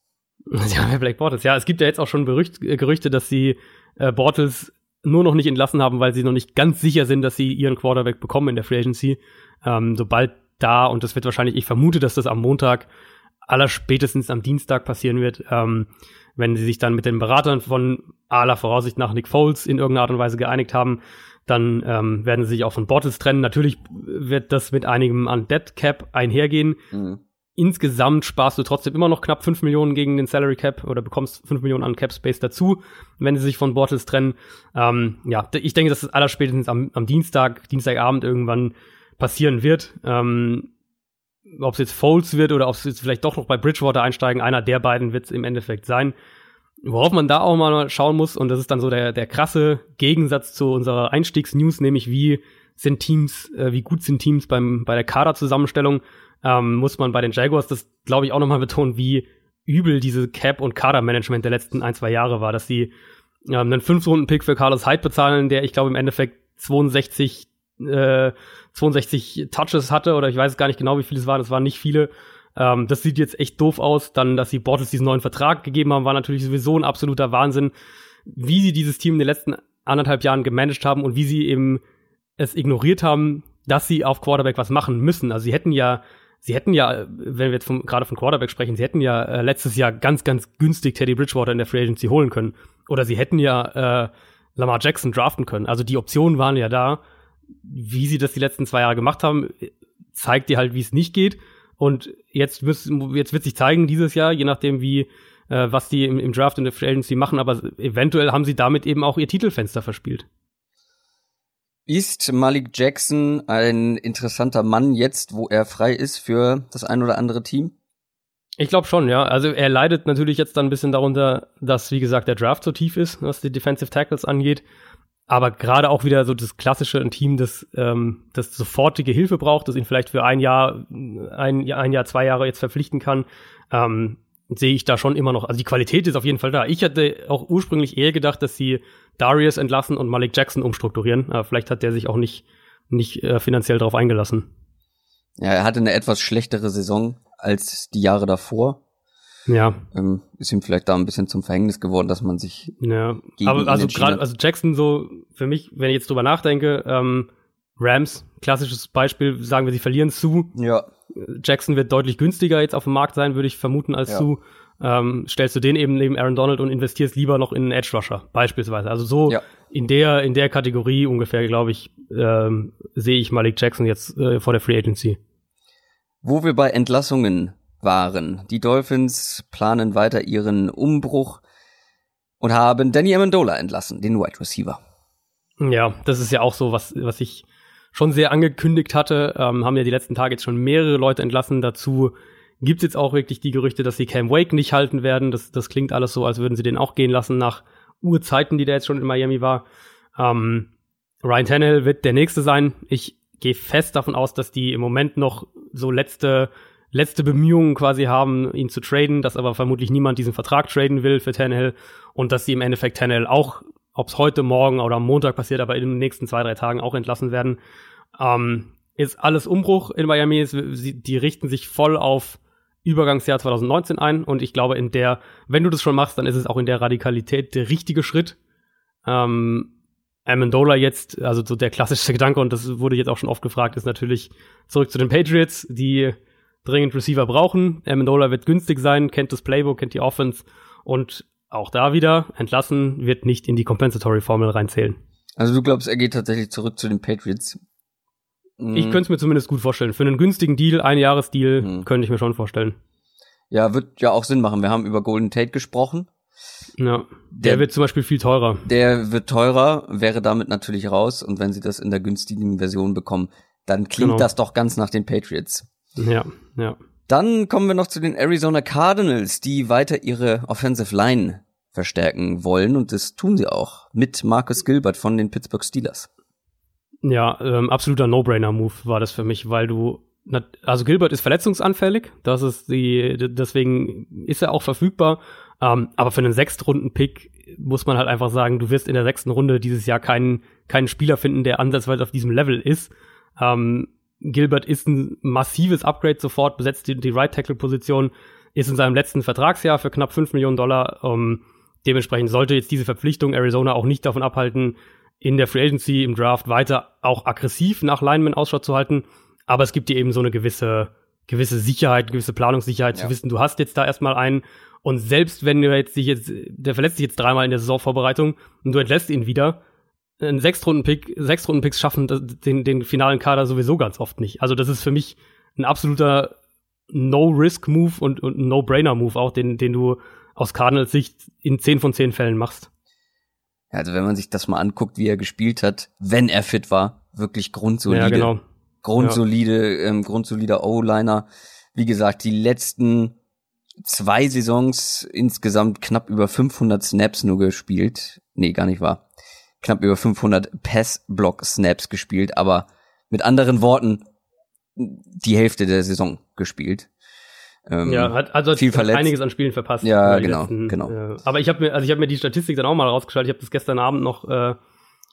Sie haben ja Black Bortles. Ja, es gibt ja jetzt auch schon Berücht, äh, Gerüchte, dass sie äh, Bortles nur noch nicht entlassen haben, weil sie noch nicht ganz sicher sind, dass sie ihren Quarterback bekommen in der Free Agency. Ähm, sobald da, und das wird wahrscheinlich, ich vermute, dass das am Montag, aller spätestens am Dienstag passieren wird, ähm, wenn sie sich dann mit den Beratern von aller Voraussicht nach Nick Foles in irgendeiner Art und Weise geeinigt haben, dann ähm, werden sie sich auch von Bortles trennen. Natürlich wird das mit einigem an Dead Cap einhergehen. Mhm. Insgesamt sparst du trotzdem immer noch knapp 5 Millionen gegen den Salary Cap oder bekommst 5 Millionen an Cap Space dazu, wenn sie sich von Bortles trennen. Ähm, ja, ich denke, dass das allerspätestens am, am Dienstag, Dienstagabend irgendwann passieren wird. Ähm, ob es jetzt Foles wird oder ob es jetzt vielleicht doch noch bei Bridgewater einsteigen, einer der beiden wird es im Endeffekt sein. Worauf man da auch mal schauen muss, und das ist dann so der, der krasse Gegensatz zu unserer Einstiegsnews, nämlich wie sind Teams, äh, wie gut sind Teams beim, bei der Kaderzusammenstellung, ähm, muss man bei den Jaguars das, glaube ich, auch nochmal betonen, wie übel diese Cap- und Kadermanagement der letzten ein, zwei Jahre war, dass sie ähm, einen Fünf-Runden-Pick für Carlos Hyde bezahlen, der, ich glaube, im Endeffekt 62, äh, 62 Touches hatte, oder ich weiß gar nicht genau, wie viele es waren, es waren nicht viele. Ähm, das sieht jetzt echt doof aus. Dann, dass sie Bortles diesen neuen Vertrag gegeben haben, war natürlich sowieso ein absoluter Wahnsinn. Wie sie dieses Team in den letzten anderthalb Jahren gemanagt haben und wie sie eben es ignoriert haben, dass sie auf Quarterback was machen müssen. Also sie hätten ja, sie hätten ja, wenn wir jetzt gerade von Quarterback sprechen, sie hätten ja äh, letztes Jahr ganz, ganz günstig Teddy Bridgewater in der Free Agency holen können. Oder sie hätten ja äh, Lamar Jackson draften können. Also die Optionen waren ja da. Wie sie das die letzten zwei Jahre gemacht haben, zeigt dir halt, wie es nicht geht. Und jetzt, müssen, jetzt wird sich zeigen, dieses Jahr, je nachdem, wie, äh, was die im, im Draft und der Free Agency machen, aber eventuell haben sie damit eben auch ihr Titelfenster verspielt. Ist Malik Jackson ein interessanter Mann jetzt, wo er frei ist für das ein oder andere Team? Ich glaube schon, ja. Also er leidet natürlich jetzt dann ein bisschen darunter, dass, wie gesagt, der Draft so tief ist, was die Defensive Tackles angeht. Aber gerade auch wieder so das klassische ein Team, das, ähm, das sofortige Hilfe braucht, das ihn vielleicht für ein Jahr, ein, ein Jahr, zwei Jahre jetzt verpflichten kann, ähm, sehe ich da schon immer noch. Also die Qualität ist auf jeden Fall da. Ich hatte auch ursprünglich eher gedacht, dass sie Darius entlassen und Malik Jackson umstrukturieren. Aber vielleicht hat der sich auch nicht, nicht äh, finanziell darauf eingelassen. Ja, er hatte eine etwas schlechtere Saison als die Jahre davor. Ja, Ähm, ist ihm vielleicht da ein bisschen zum Verhängnis geworden, dass man sich Ja, gegen aber also gerade, also Jackson so, für mich, wenn ich jetzt drüber nachdenke, ähm, Rams, klassisches Beispiel, sagen wir, sie verlieren Sue. ja Jackson wird deutlich günstiger jetzt auf dem Markt sein, würde ich vermuten, als Ja. Sue. Ähm, stellst du den eben neben Aaron Donald und investierst lieber noch in einen Edge Rusher, beispielsweise. Also so Ja. in der, in der Kategorie ungefähr, glaube ich, ähm, sehe ich Malik Jackson jetzt äh, vor der Free Agency. Wo wir bei Entlassungen waren. Die Dolphins planen weiter ihren Umbruch und haben Danny Amendola entlassen, den Wide Receiver. Ja, das ist ja auch so, was, was ich schon sehr angekündigt hatte. Ähm, haben ja die letzten Tage jetzt schon mehrere Leute entlassen. Dazu gibt es jetzt auch wirklich die Gerüchte, dass sie Cam Wake nicht halten werden. Das, das klingt alles so, als würden sie den auch gehen lassen nach Urzeiten, die der jetzt schon in Miami war. Ähm, Ryan Tannehill wird der nächste sein. Ich gehe fest davon aus, dass die im Moment noch so letzte letzte Bemühungen quasi haben, ihn zu traden, dass aber vermutlich niemand diesen Vertrag traden will für Tannehill und dass sie im Endeffekt Tannehill auch, ob es heute, morgen oder am Montag passiert, aber in den nächsten zwei, drei Tagen auch entlassen werden. Ähm, ist alles Umbruch in Miami. Sie- Die richten sich voll auf Übergangsjahr 2019 ein und ich glaube, in der, wenn du das schon machst, dann ist es auch in der Radikalität der richtige Schritt. Ähm, Amendola jetzt, also so der klassische Gedanke, und das wurde jetzt auch schon oft gefragt, ist natürlich zurück zu den Patriots, die dringend Receiver brauchen. Amendola wird günstig sein, kennt das Playbook, kennt die Offense und auch da wieder entlassen, wird nicht in die Compensatory Formel reinzählen. Also du glaubst, er geht tatsächlich zurück zu den Patriots? Mhm. Ich könnte es mir zumindest gut vorstellen. Für einen günstigen Deal, ein Jahresdeal, mhm. könnte ich mir schon vorstellen. Ja, wird ja auch Sinn machen. Wir haben über Golden Tate gesprochen. Ja, der, der, wird zum Beispiel viel teurer. Der wird teurer, wäre damit natürlich raus. Und wenn sie das in der günstigen Version bekommen, dann klingt genau. das doch ganz nach den Patriots. Ja, ja. Dann kommen wir noch zu den Arizona Cardinals, die weiter ihre Offensive Line verstärken wollen. Und das tun sie auch mit Marcus Gilbert von den Pittsburgh Steelers. Ja, ähm, absoluter No-Brainer-Move war das für mich, weil du also Gilbert ist verletzungsanfällig, das ist die, deswegen ist er auch verfügbar. Ähm, aber für einen Sechstrunden-Pick muss man halt einfach sagen, du wirst in der sechsten Runde dieses Jahr keinen, keinen Spieler finden, der ansatzweise auf diesem Level ist. Ähm, Gilbert ist ein massives Upgrade sofort, besetzt die, die Right Tackle-Position, ist in seinem letzten Vertragsjahr für knapp 5 Millionen Dollar. Ähm, dementsprechend sollte jetzt diese Verpflichtung Arizona auch nicht davon abhalten, in der Free Agency im Draft weiter auch aggressiv nach Lineman Ausschau zu halten. Aber es gibt dir eben so eine gewisse, gewisse Sicherheit, gewisse Planungssicherheit ja. zu wissen, du hast jetzt da erstmal einen und selbst wenn du jetzt dich jetzt, der verletzt sich jetzt dreimal in der Saisonvorbereitung und du entlässt ihn wieder, ein Sechstrunden-Pick, Sechstrunden-Picks schaffen den, den finalen Kader sowieso ganz oft nicht. Also das ist für mich ein absoluter No-Risk-Move und, und No-Brainer-Move auch, den, den du aus Cardinals Sicht in zehn von zehn Fällen machst. Also wenn man sich das mal anguckt, wie er gespielt hat, wenn er fit war, wirklich grundsolide. Ja, genau. Grundsolide, ja. ähm, grundsolider O-Liner. Wie gesagt, die letzten zwei Saisons insgesamt knapp über 500 Snaps nur gespielt. Nee, gar nicht wahr. Knapp über 500 Pass-Block-Snaps gespielt, aber mit anderen Worten, die Hälfte der Saison gespielt. Ähm, ja, hat also viel hat einiges an Spielen verpasst. Ja, genau, letzten, genau. Äh, aber ich habe mir, also ich habe mir die Statistik dann auch mal rausgeschaltet. Ich habe das gestern Abend noch äh,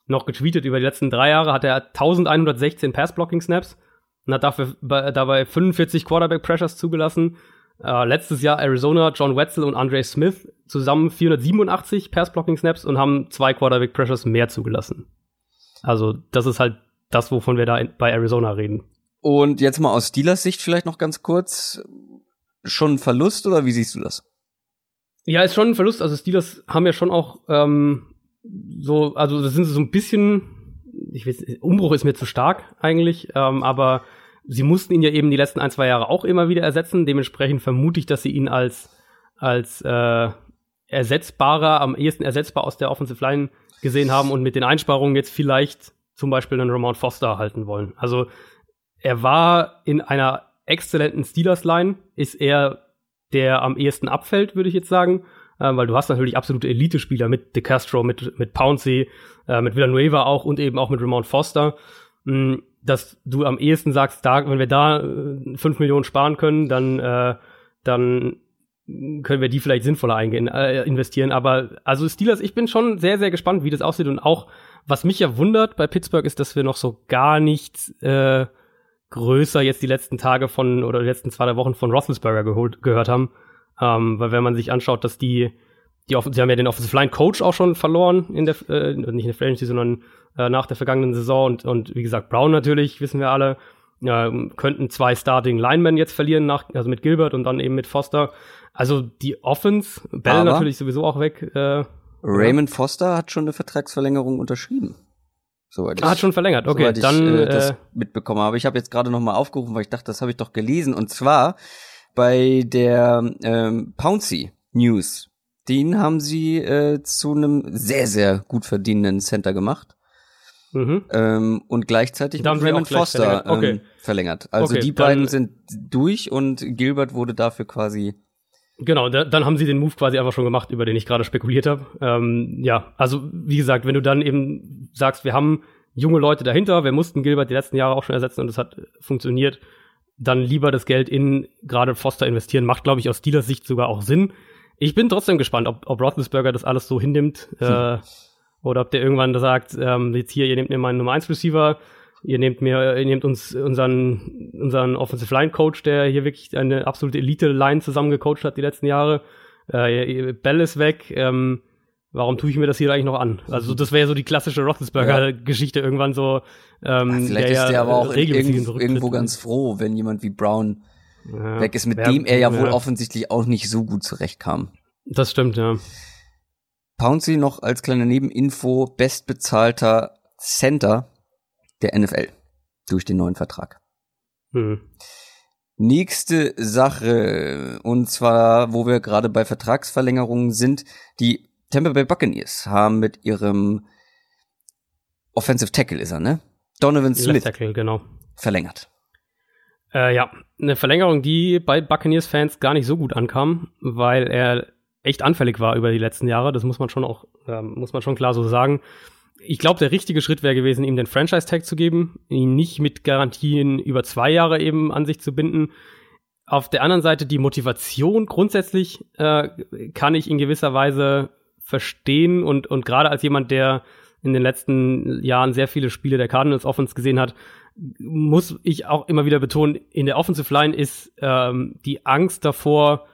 noch getweetet. Über die letzten drei Jahre hat er 1116 Pass-Blocking-Snaps und hat dafür bei, dabei 45 Quarterback-Pressures zugelassen. Äh, letztes Jahr Arizona, John Wetzel und Andre Smith zusammen 487 Pass-Blocking-Snaps und haben zwei Quarterback-Pressures mehr zugelassen. Also das ist halt das, wovon wir da in, bei Arizona reden. Und jetzt mal aus Steelers Sicht vielleicht noch ganz kurz schon ein Verlust oder wie siehst du das? Ja, ist schon ein Verlust. Also Steelers haben ja schon auch ähm, so, also das sind so ein bisschen, ich weiß, Umbruch ist mir zu stark eigentlich, ähm, aber sie mussten ihn ja eben die letzten ein, zwei Jahre auch immer wieder ersetzen. Dementsprechend vermute ich, dass sie ihn als, als äh, ersetzbarer, am ehesten ersetzbar aus der Offensive Line gesehen haben und mit den Einsparungen jetzt vielleicht zum Beispiel einen Ramon Foster halten wollen. Also er war in einer exzellenten Steelers-Line ist er der am ehesten abfällt, würde ich jetzt sagen. Äh, weil du hast natürlich absolute Elite-Spieler mit De Castro, mit, mit Pouncey, äh, mit Villanueva auch und eben auch mit Ramon Foster. Mh, hm, dass du am ehesten sagst, da, wenn wir da äh, 5 Millionen sparen können, dann, äh, dann können wir die vielleicht sinnvoller eingehen, äh, investieren. Aber also Steelers, ich bin schon sehr, sehr gespannt, wie das aussieht. Und auch, was mich ja wundert bei Pittsburgh, ist, dass wir noch so gar nichts äh, größer jetzt die letzten Tage von oder die letzten zwei drei Wochen von Roethlisberger geholt, gehört haben. Ähm, weil wenn man sich anschaut, dass die, die sie haben ja den Offensive Line Coach auch schon verloren in der, äh, nicht in der Free sondern äh, nach der vergangenen Saison und, und wie gesagt, Brown natürlich, wissen wir alle, äh, könnten zwei Starting Linemen jetzt verlieren, nach, also mit Gilbert und dann eben mit Foster. Also die Offense, Bell Aber natürlich sowieso auch weg. Äh, Raymond ja. Foster hat schon eine Vertragsverlängerung unterschrieben. Soweit ah, hat schon verlängert. Okay, ich, dann äh, das äh, mitbekommen habe. Ich habe jetzt gerade noch mal aufgerufen, weil ich dachte, das habe ich doch gelesen. Und zwar bei der ähm, Pouncy News. Den haben sie äh, zu einem sehr sehr gut verdienenden Center gemacht. Mhm. Ähm, und gleichzeitig dann mit Raymond Foster verlängert. Okay. Ähm, verlängert. Also okay, die beiden sind durch und Gilbert wurde dafür quasi Genau, da, dann haben sie den Move quasi einfach schon gemacht, über den ich gerade spekuliert habe. Ähm, ja, also wie gesagt, wenn du dann eben sagst, wir haben junge Leute dahinter, wir mussten Gilbert die letzten Jahre auch schon ersetzen und es hat funktioniert, dann lieber das Geld in gerade Foster investieren, macht, glaube ich, aus Steelers Sicht sogar auch Sinn. Ich bin trotzdem gespannt, ob, ob Roethlisberger das alles so hinnimmt äh, oder ob der irgendwann sagt, ähm, jetzt hier, ihr nehmt mir meinen Nummer 1 Receiver, ihr nehmt mir, ihr nehmt uns unseren, unseren Offensive Line Coach, der hier wirklich eine absolute Elite Line zusammengecoacht hat die letzten Jahre. Äh, Bell ist weg. Ähm, warum tue ich mir das hier eigentlich noch an? Also das wäre so die klassische Roethlisberger-Geschichte ja. irgendwann so. Ähm, ja, vielleicht der ist der aber auch irgendwo, irgendwo ganz froh, wenn jemand wie Brown ja, weg ist, mit wär, dem er ja wohl offensichtlich auch nicht so gut zurechtkam. Das stimmt, ja. Pouncey noch als kleine Nebeninfo bestbezahlter Center der NFL. durch den neuen Vertrag. Hm. Nächste Sache, und zwar, wo wir gerade bei Vertragsverlängerungen sind, die Tampa Bay Buccaneers haben mit ihrem Offensive Tackle ist er, ne? Donovan Smith. Tackle, genau. Verlängert. Äh, ja, eine Verlängerung, die bei Buccaneers-Fans gar nicht so gut ankam, weil er echt anfällig war über die letzten Jahre. Das muss man schon auch, äh, muss man schon klar so sagen. Ich glaube, der richtige Schritt wäre gewesen, ihm den Franchise-Tag zu geben, ihn nicht mit Garantien über zwei Jahre eben an sich zu binden. Auf der anderen Seite die Motivation grundsätzlich äh, kann ich in gewisser Weise verstehen und, und gerade als jemand, der in den letzten Jahren sehr viele Spiele der Cardinals Offense gesehen hat, muss ich auch immer wieder betonen, in der Offensive Line ist ähm, die Angst davor,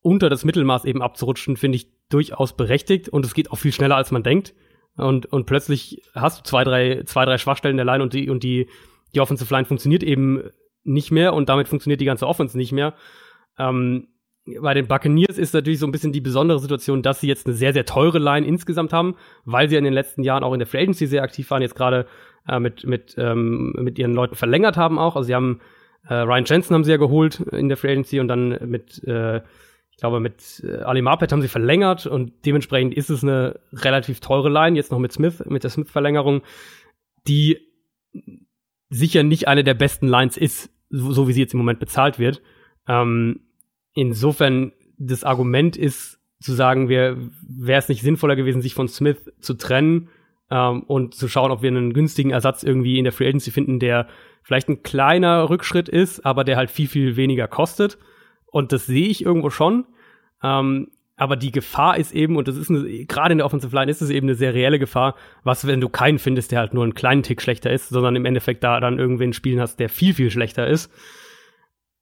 unter das Mittelmaß eben abzurutschen, finde ich durchaus berechtigt und es geht auch viel schneller, als man denkt. Und, und plötzlich hast du zwei, drei, zwei, drei Schwachstellen der Line und die, und die, die Offensive Line funktioniert eben nicht mehr und damit funktioniert die ganze Offense nicht mehr. Ähm, bei den Buccaneers ist natürlich so ein bisschen die besondere Situation, dass sie jetzt eine sehr, sehr teure Line insgesamt haben, weil sie in den letzten Jahren auch in der Free Agency sehr aktiv waren, jetzt gerade äh, mit, mit, ähm, mit ihren Leuten verlängert haben auch. Also sie haben äh, Ryan Jensen haben sie ja geholt in der Free Agency und dann mit äh, ich glaube, mit äh, Ali Marpet haben sie verlängert und dementsprechend ist es eine relativ teure Line, jetzt noch mit Smith, mit der Smith-Verlängerung, die sicher nicht eine der besten Lines ist, so, so wie sie jetzt im Moment bezahlt wird. Ähm, insofern, das Argument ist zu sagen, wäre es nicht sinnvoller gewesen, sich von Smith zu trennen ähm, und zu schauen, ob wir einen günstigen Ersatz irgendwie in der Free Agency finden, der vielleicht ein kleiner Rückschritt ist, aber der halt viel, viel weniger kostet. Und das sehe ich irgendwo schon. Ähm, aber die Gefahr ist eben, und das ist gerade in der Offensive Line ist es eben eine sehr reelle Gefahr, was, wenn du keinen findest, der halt nur einen kleinen Tick schlechter ist, sondern im Endeffekt da dann irgendwen spielen hast, der viel, viel schlechter ist,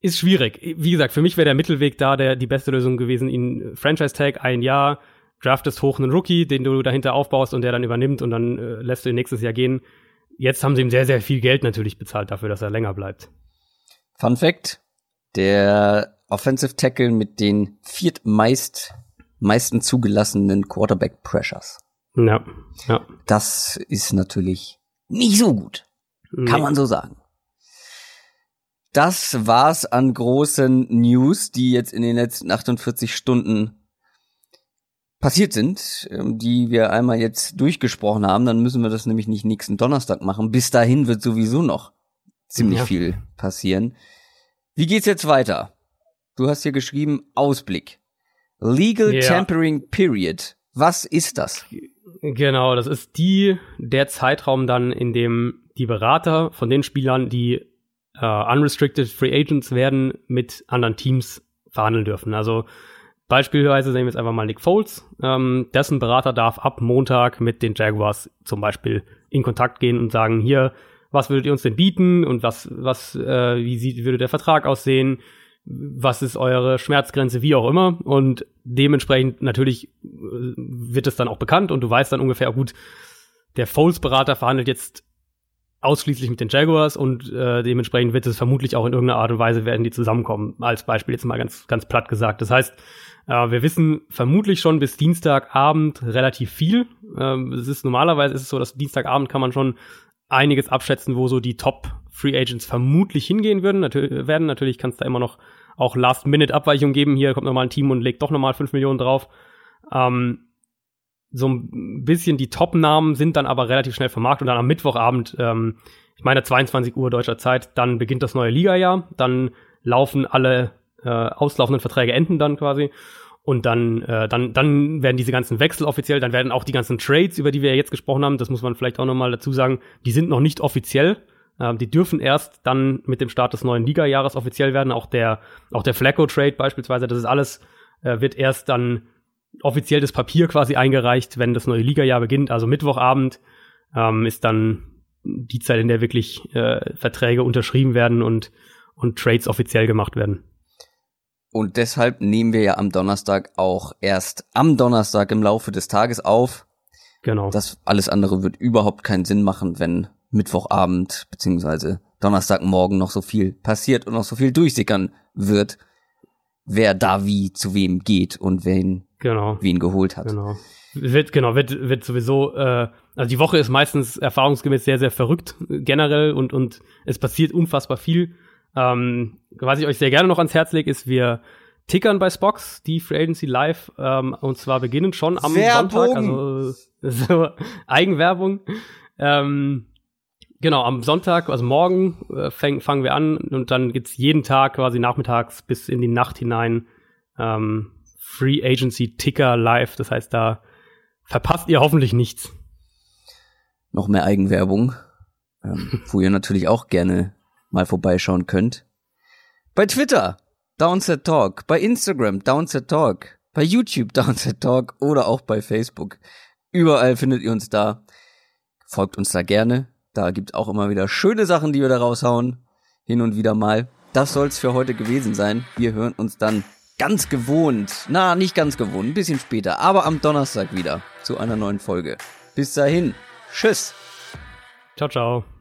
ist schwierig. Wie gesagt, für mich wäre der Mittelweg da der die beste Lösung gewesen, ihn Franchise-Tag, ein Jahr, draftest hoch einen Rookie, den du dahinter aufbaust und der dann übernimmt und dann äh, lässt du ihn nächstes Jahr gehen. Jetzt haben sie ihm sehr, sehr viel Geld natürlich bezahlt dafür, dass er länger bleibt. Fun Fact, der Offensive Tackle mit den viertmeist meisten zugelassenen Quarterback Pressures. Ja, ja. Das ist natürlich nicht so gut. Nee. Kann man so sagen. Das war's an großen News, die jetzt in den letzten 48 Stunden passiert sind, ähm, die wir einmal jetzt durchgesprochen haben. Dann müssen wir das nämlich nicht nächsten Donnerstag machen. Bis dahin wird sowieso noch ziemlich ja. viel passieren. Wie geht's jetzt weiter? Du hast hier geschrieben Ausblick. Legal yeah. Tampering Period. Was ist das? Genau, das ist die der Zeitraum dann, in dem die Berater von den Spielern, die äh, unrestricted Free Agents werden, mit anderen Teams verhandeln dürfen. Also beispielsweise nehmen wir jetzt einfach mal Nick Foles. Ähm, dessen Berater darf ab Montag mit den Jaguars zum Beispiel in Kontakt gehen und sagen, hier, was würdet ihr uns denn bieten und was, was, äh, wie sieht, würde der Vertrag aussehen? was ist eure Schmerzgrenze, wie auch immer. Und dementsprechend natürlich äh, wird es dann auch bekannt und du weißt dann ungefähr, gut, der Foles-Berater verhandelt jetzt ausschließlich mit den Jaguars und äh, dementsprechend wird es vermutlich auch in irgendeiner Art und Weise werden die zusammenkommen. Als Beispiel jetzt mal ganz, ganz platt gesagt. Das heißt, äh, wir wissen vermutlich schon bis Dienstagabend relativ viel. Ähm, es ist normalerweise ist es so, dass Dienstagabend kann man schon einiges abschätzen, wo so die Top Free Agents vermutlich hingehen würden. Natürlich, werden natürlich kann es da immer noch auch Last-Minute-Abweichungen geben. Hier kommt nochmal ein Team und legt doch nochmal 5 Millionen drauf. Ähm, so ein bisschen die Top-Namen sind dann aber relativ schnell vermarktet und dann am Mittwochabend, ähm, ich meine 22 Uhr deutscher Zeit, dann beginnt das neue Liga-Jahr. Dann laufen alle äh, auslaufenden Verträge enden dann quasi. Und dann, äh, dann, dann werden diese ganzen Wechsel offiziell, dann werden auch die ganzen Trades, über die wir jetzt gesprochen haben, das muss man vielleicht auch nochmal dazu sagen, die sind noch nicht offiziell. Ähm, die dürfen erst dann mit dem Start des neuen Liga-Jahres offiziell werden. Auch der, auch der Flacco-Trade beispielsweise, das ist alles, äh, wird erst dann offiziell das Papier quasi eingereicht, wenn das neue Liga-Jahr beginnt. Also Mittwochabend ähm, ist dann die Zeit, in der wirklich äh, Verträge unterschrieben werden und, und Trades offiziell gemacht werden. Und deshalb nehmen wir ja am Donnerstag auch erst am Donnerstag im Laufe des Tages auf. Genau. Das alles andere wird überhaupt keinen Sinn machen, wenn Mittwochabend beziehungsweise Donnerstagmorgen noch so viel passiert und noch so viel durchsickern wird, wer da wie zu wem geht und wen, genau. wen geholt hat. Genau. Wird, genau, wird, wird sowieso, äh, Also die Woche ist meistens erfahrungsgemäß sehr, sehr verrückt generell und, und es passiert unfassbar viel. Ähm, was ich euch sehr gerne noch ans Herz lege, ist, wir tickern bei Spox, die Free Agency Live, ähm, und zwar beginnen schon am Werbung. Sonntag, also so Eigenwerbung. Ähm, genau, am Sonntag, also morgen äh, fang, fangen wir an und dann gibt's jeden Tag quasi nachmittags bis in die Nacht hinein ähm, Free Agency Ticker live. Das heißt, da verpasst ihr hoffentlich nichts. Noch mehr Eigenwerbung, ähm, wo ihr natürlich auch gerne mal vorbeischauen könnt. Bei Twitter, Downset Talk, bei Instagram, Downset Talk, bei YouTube, Downset Talk oder auch bei Facebook. Überall findet ihr uns da. Folgt uns da gerne. Da gibt auch immer wieder schöne Sachen, die wir da raushauen. Hin und wieder mal. Das soll's für heute gewesen sein. Wir hören uns dann ganz gewohnt, na, nicht ganz gewohnt, ein bisschen später, aber am Donnerstag wieder zu einer neuen Folge. Bis dahin, tschüss. Ciao, ciao.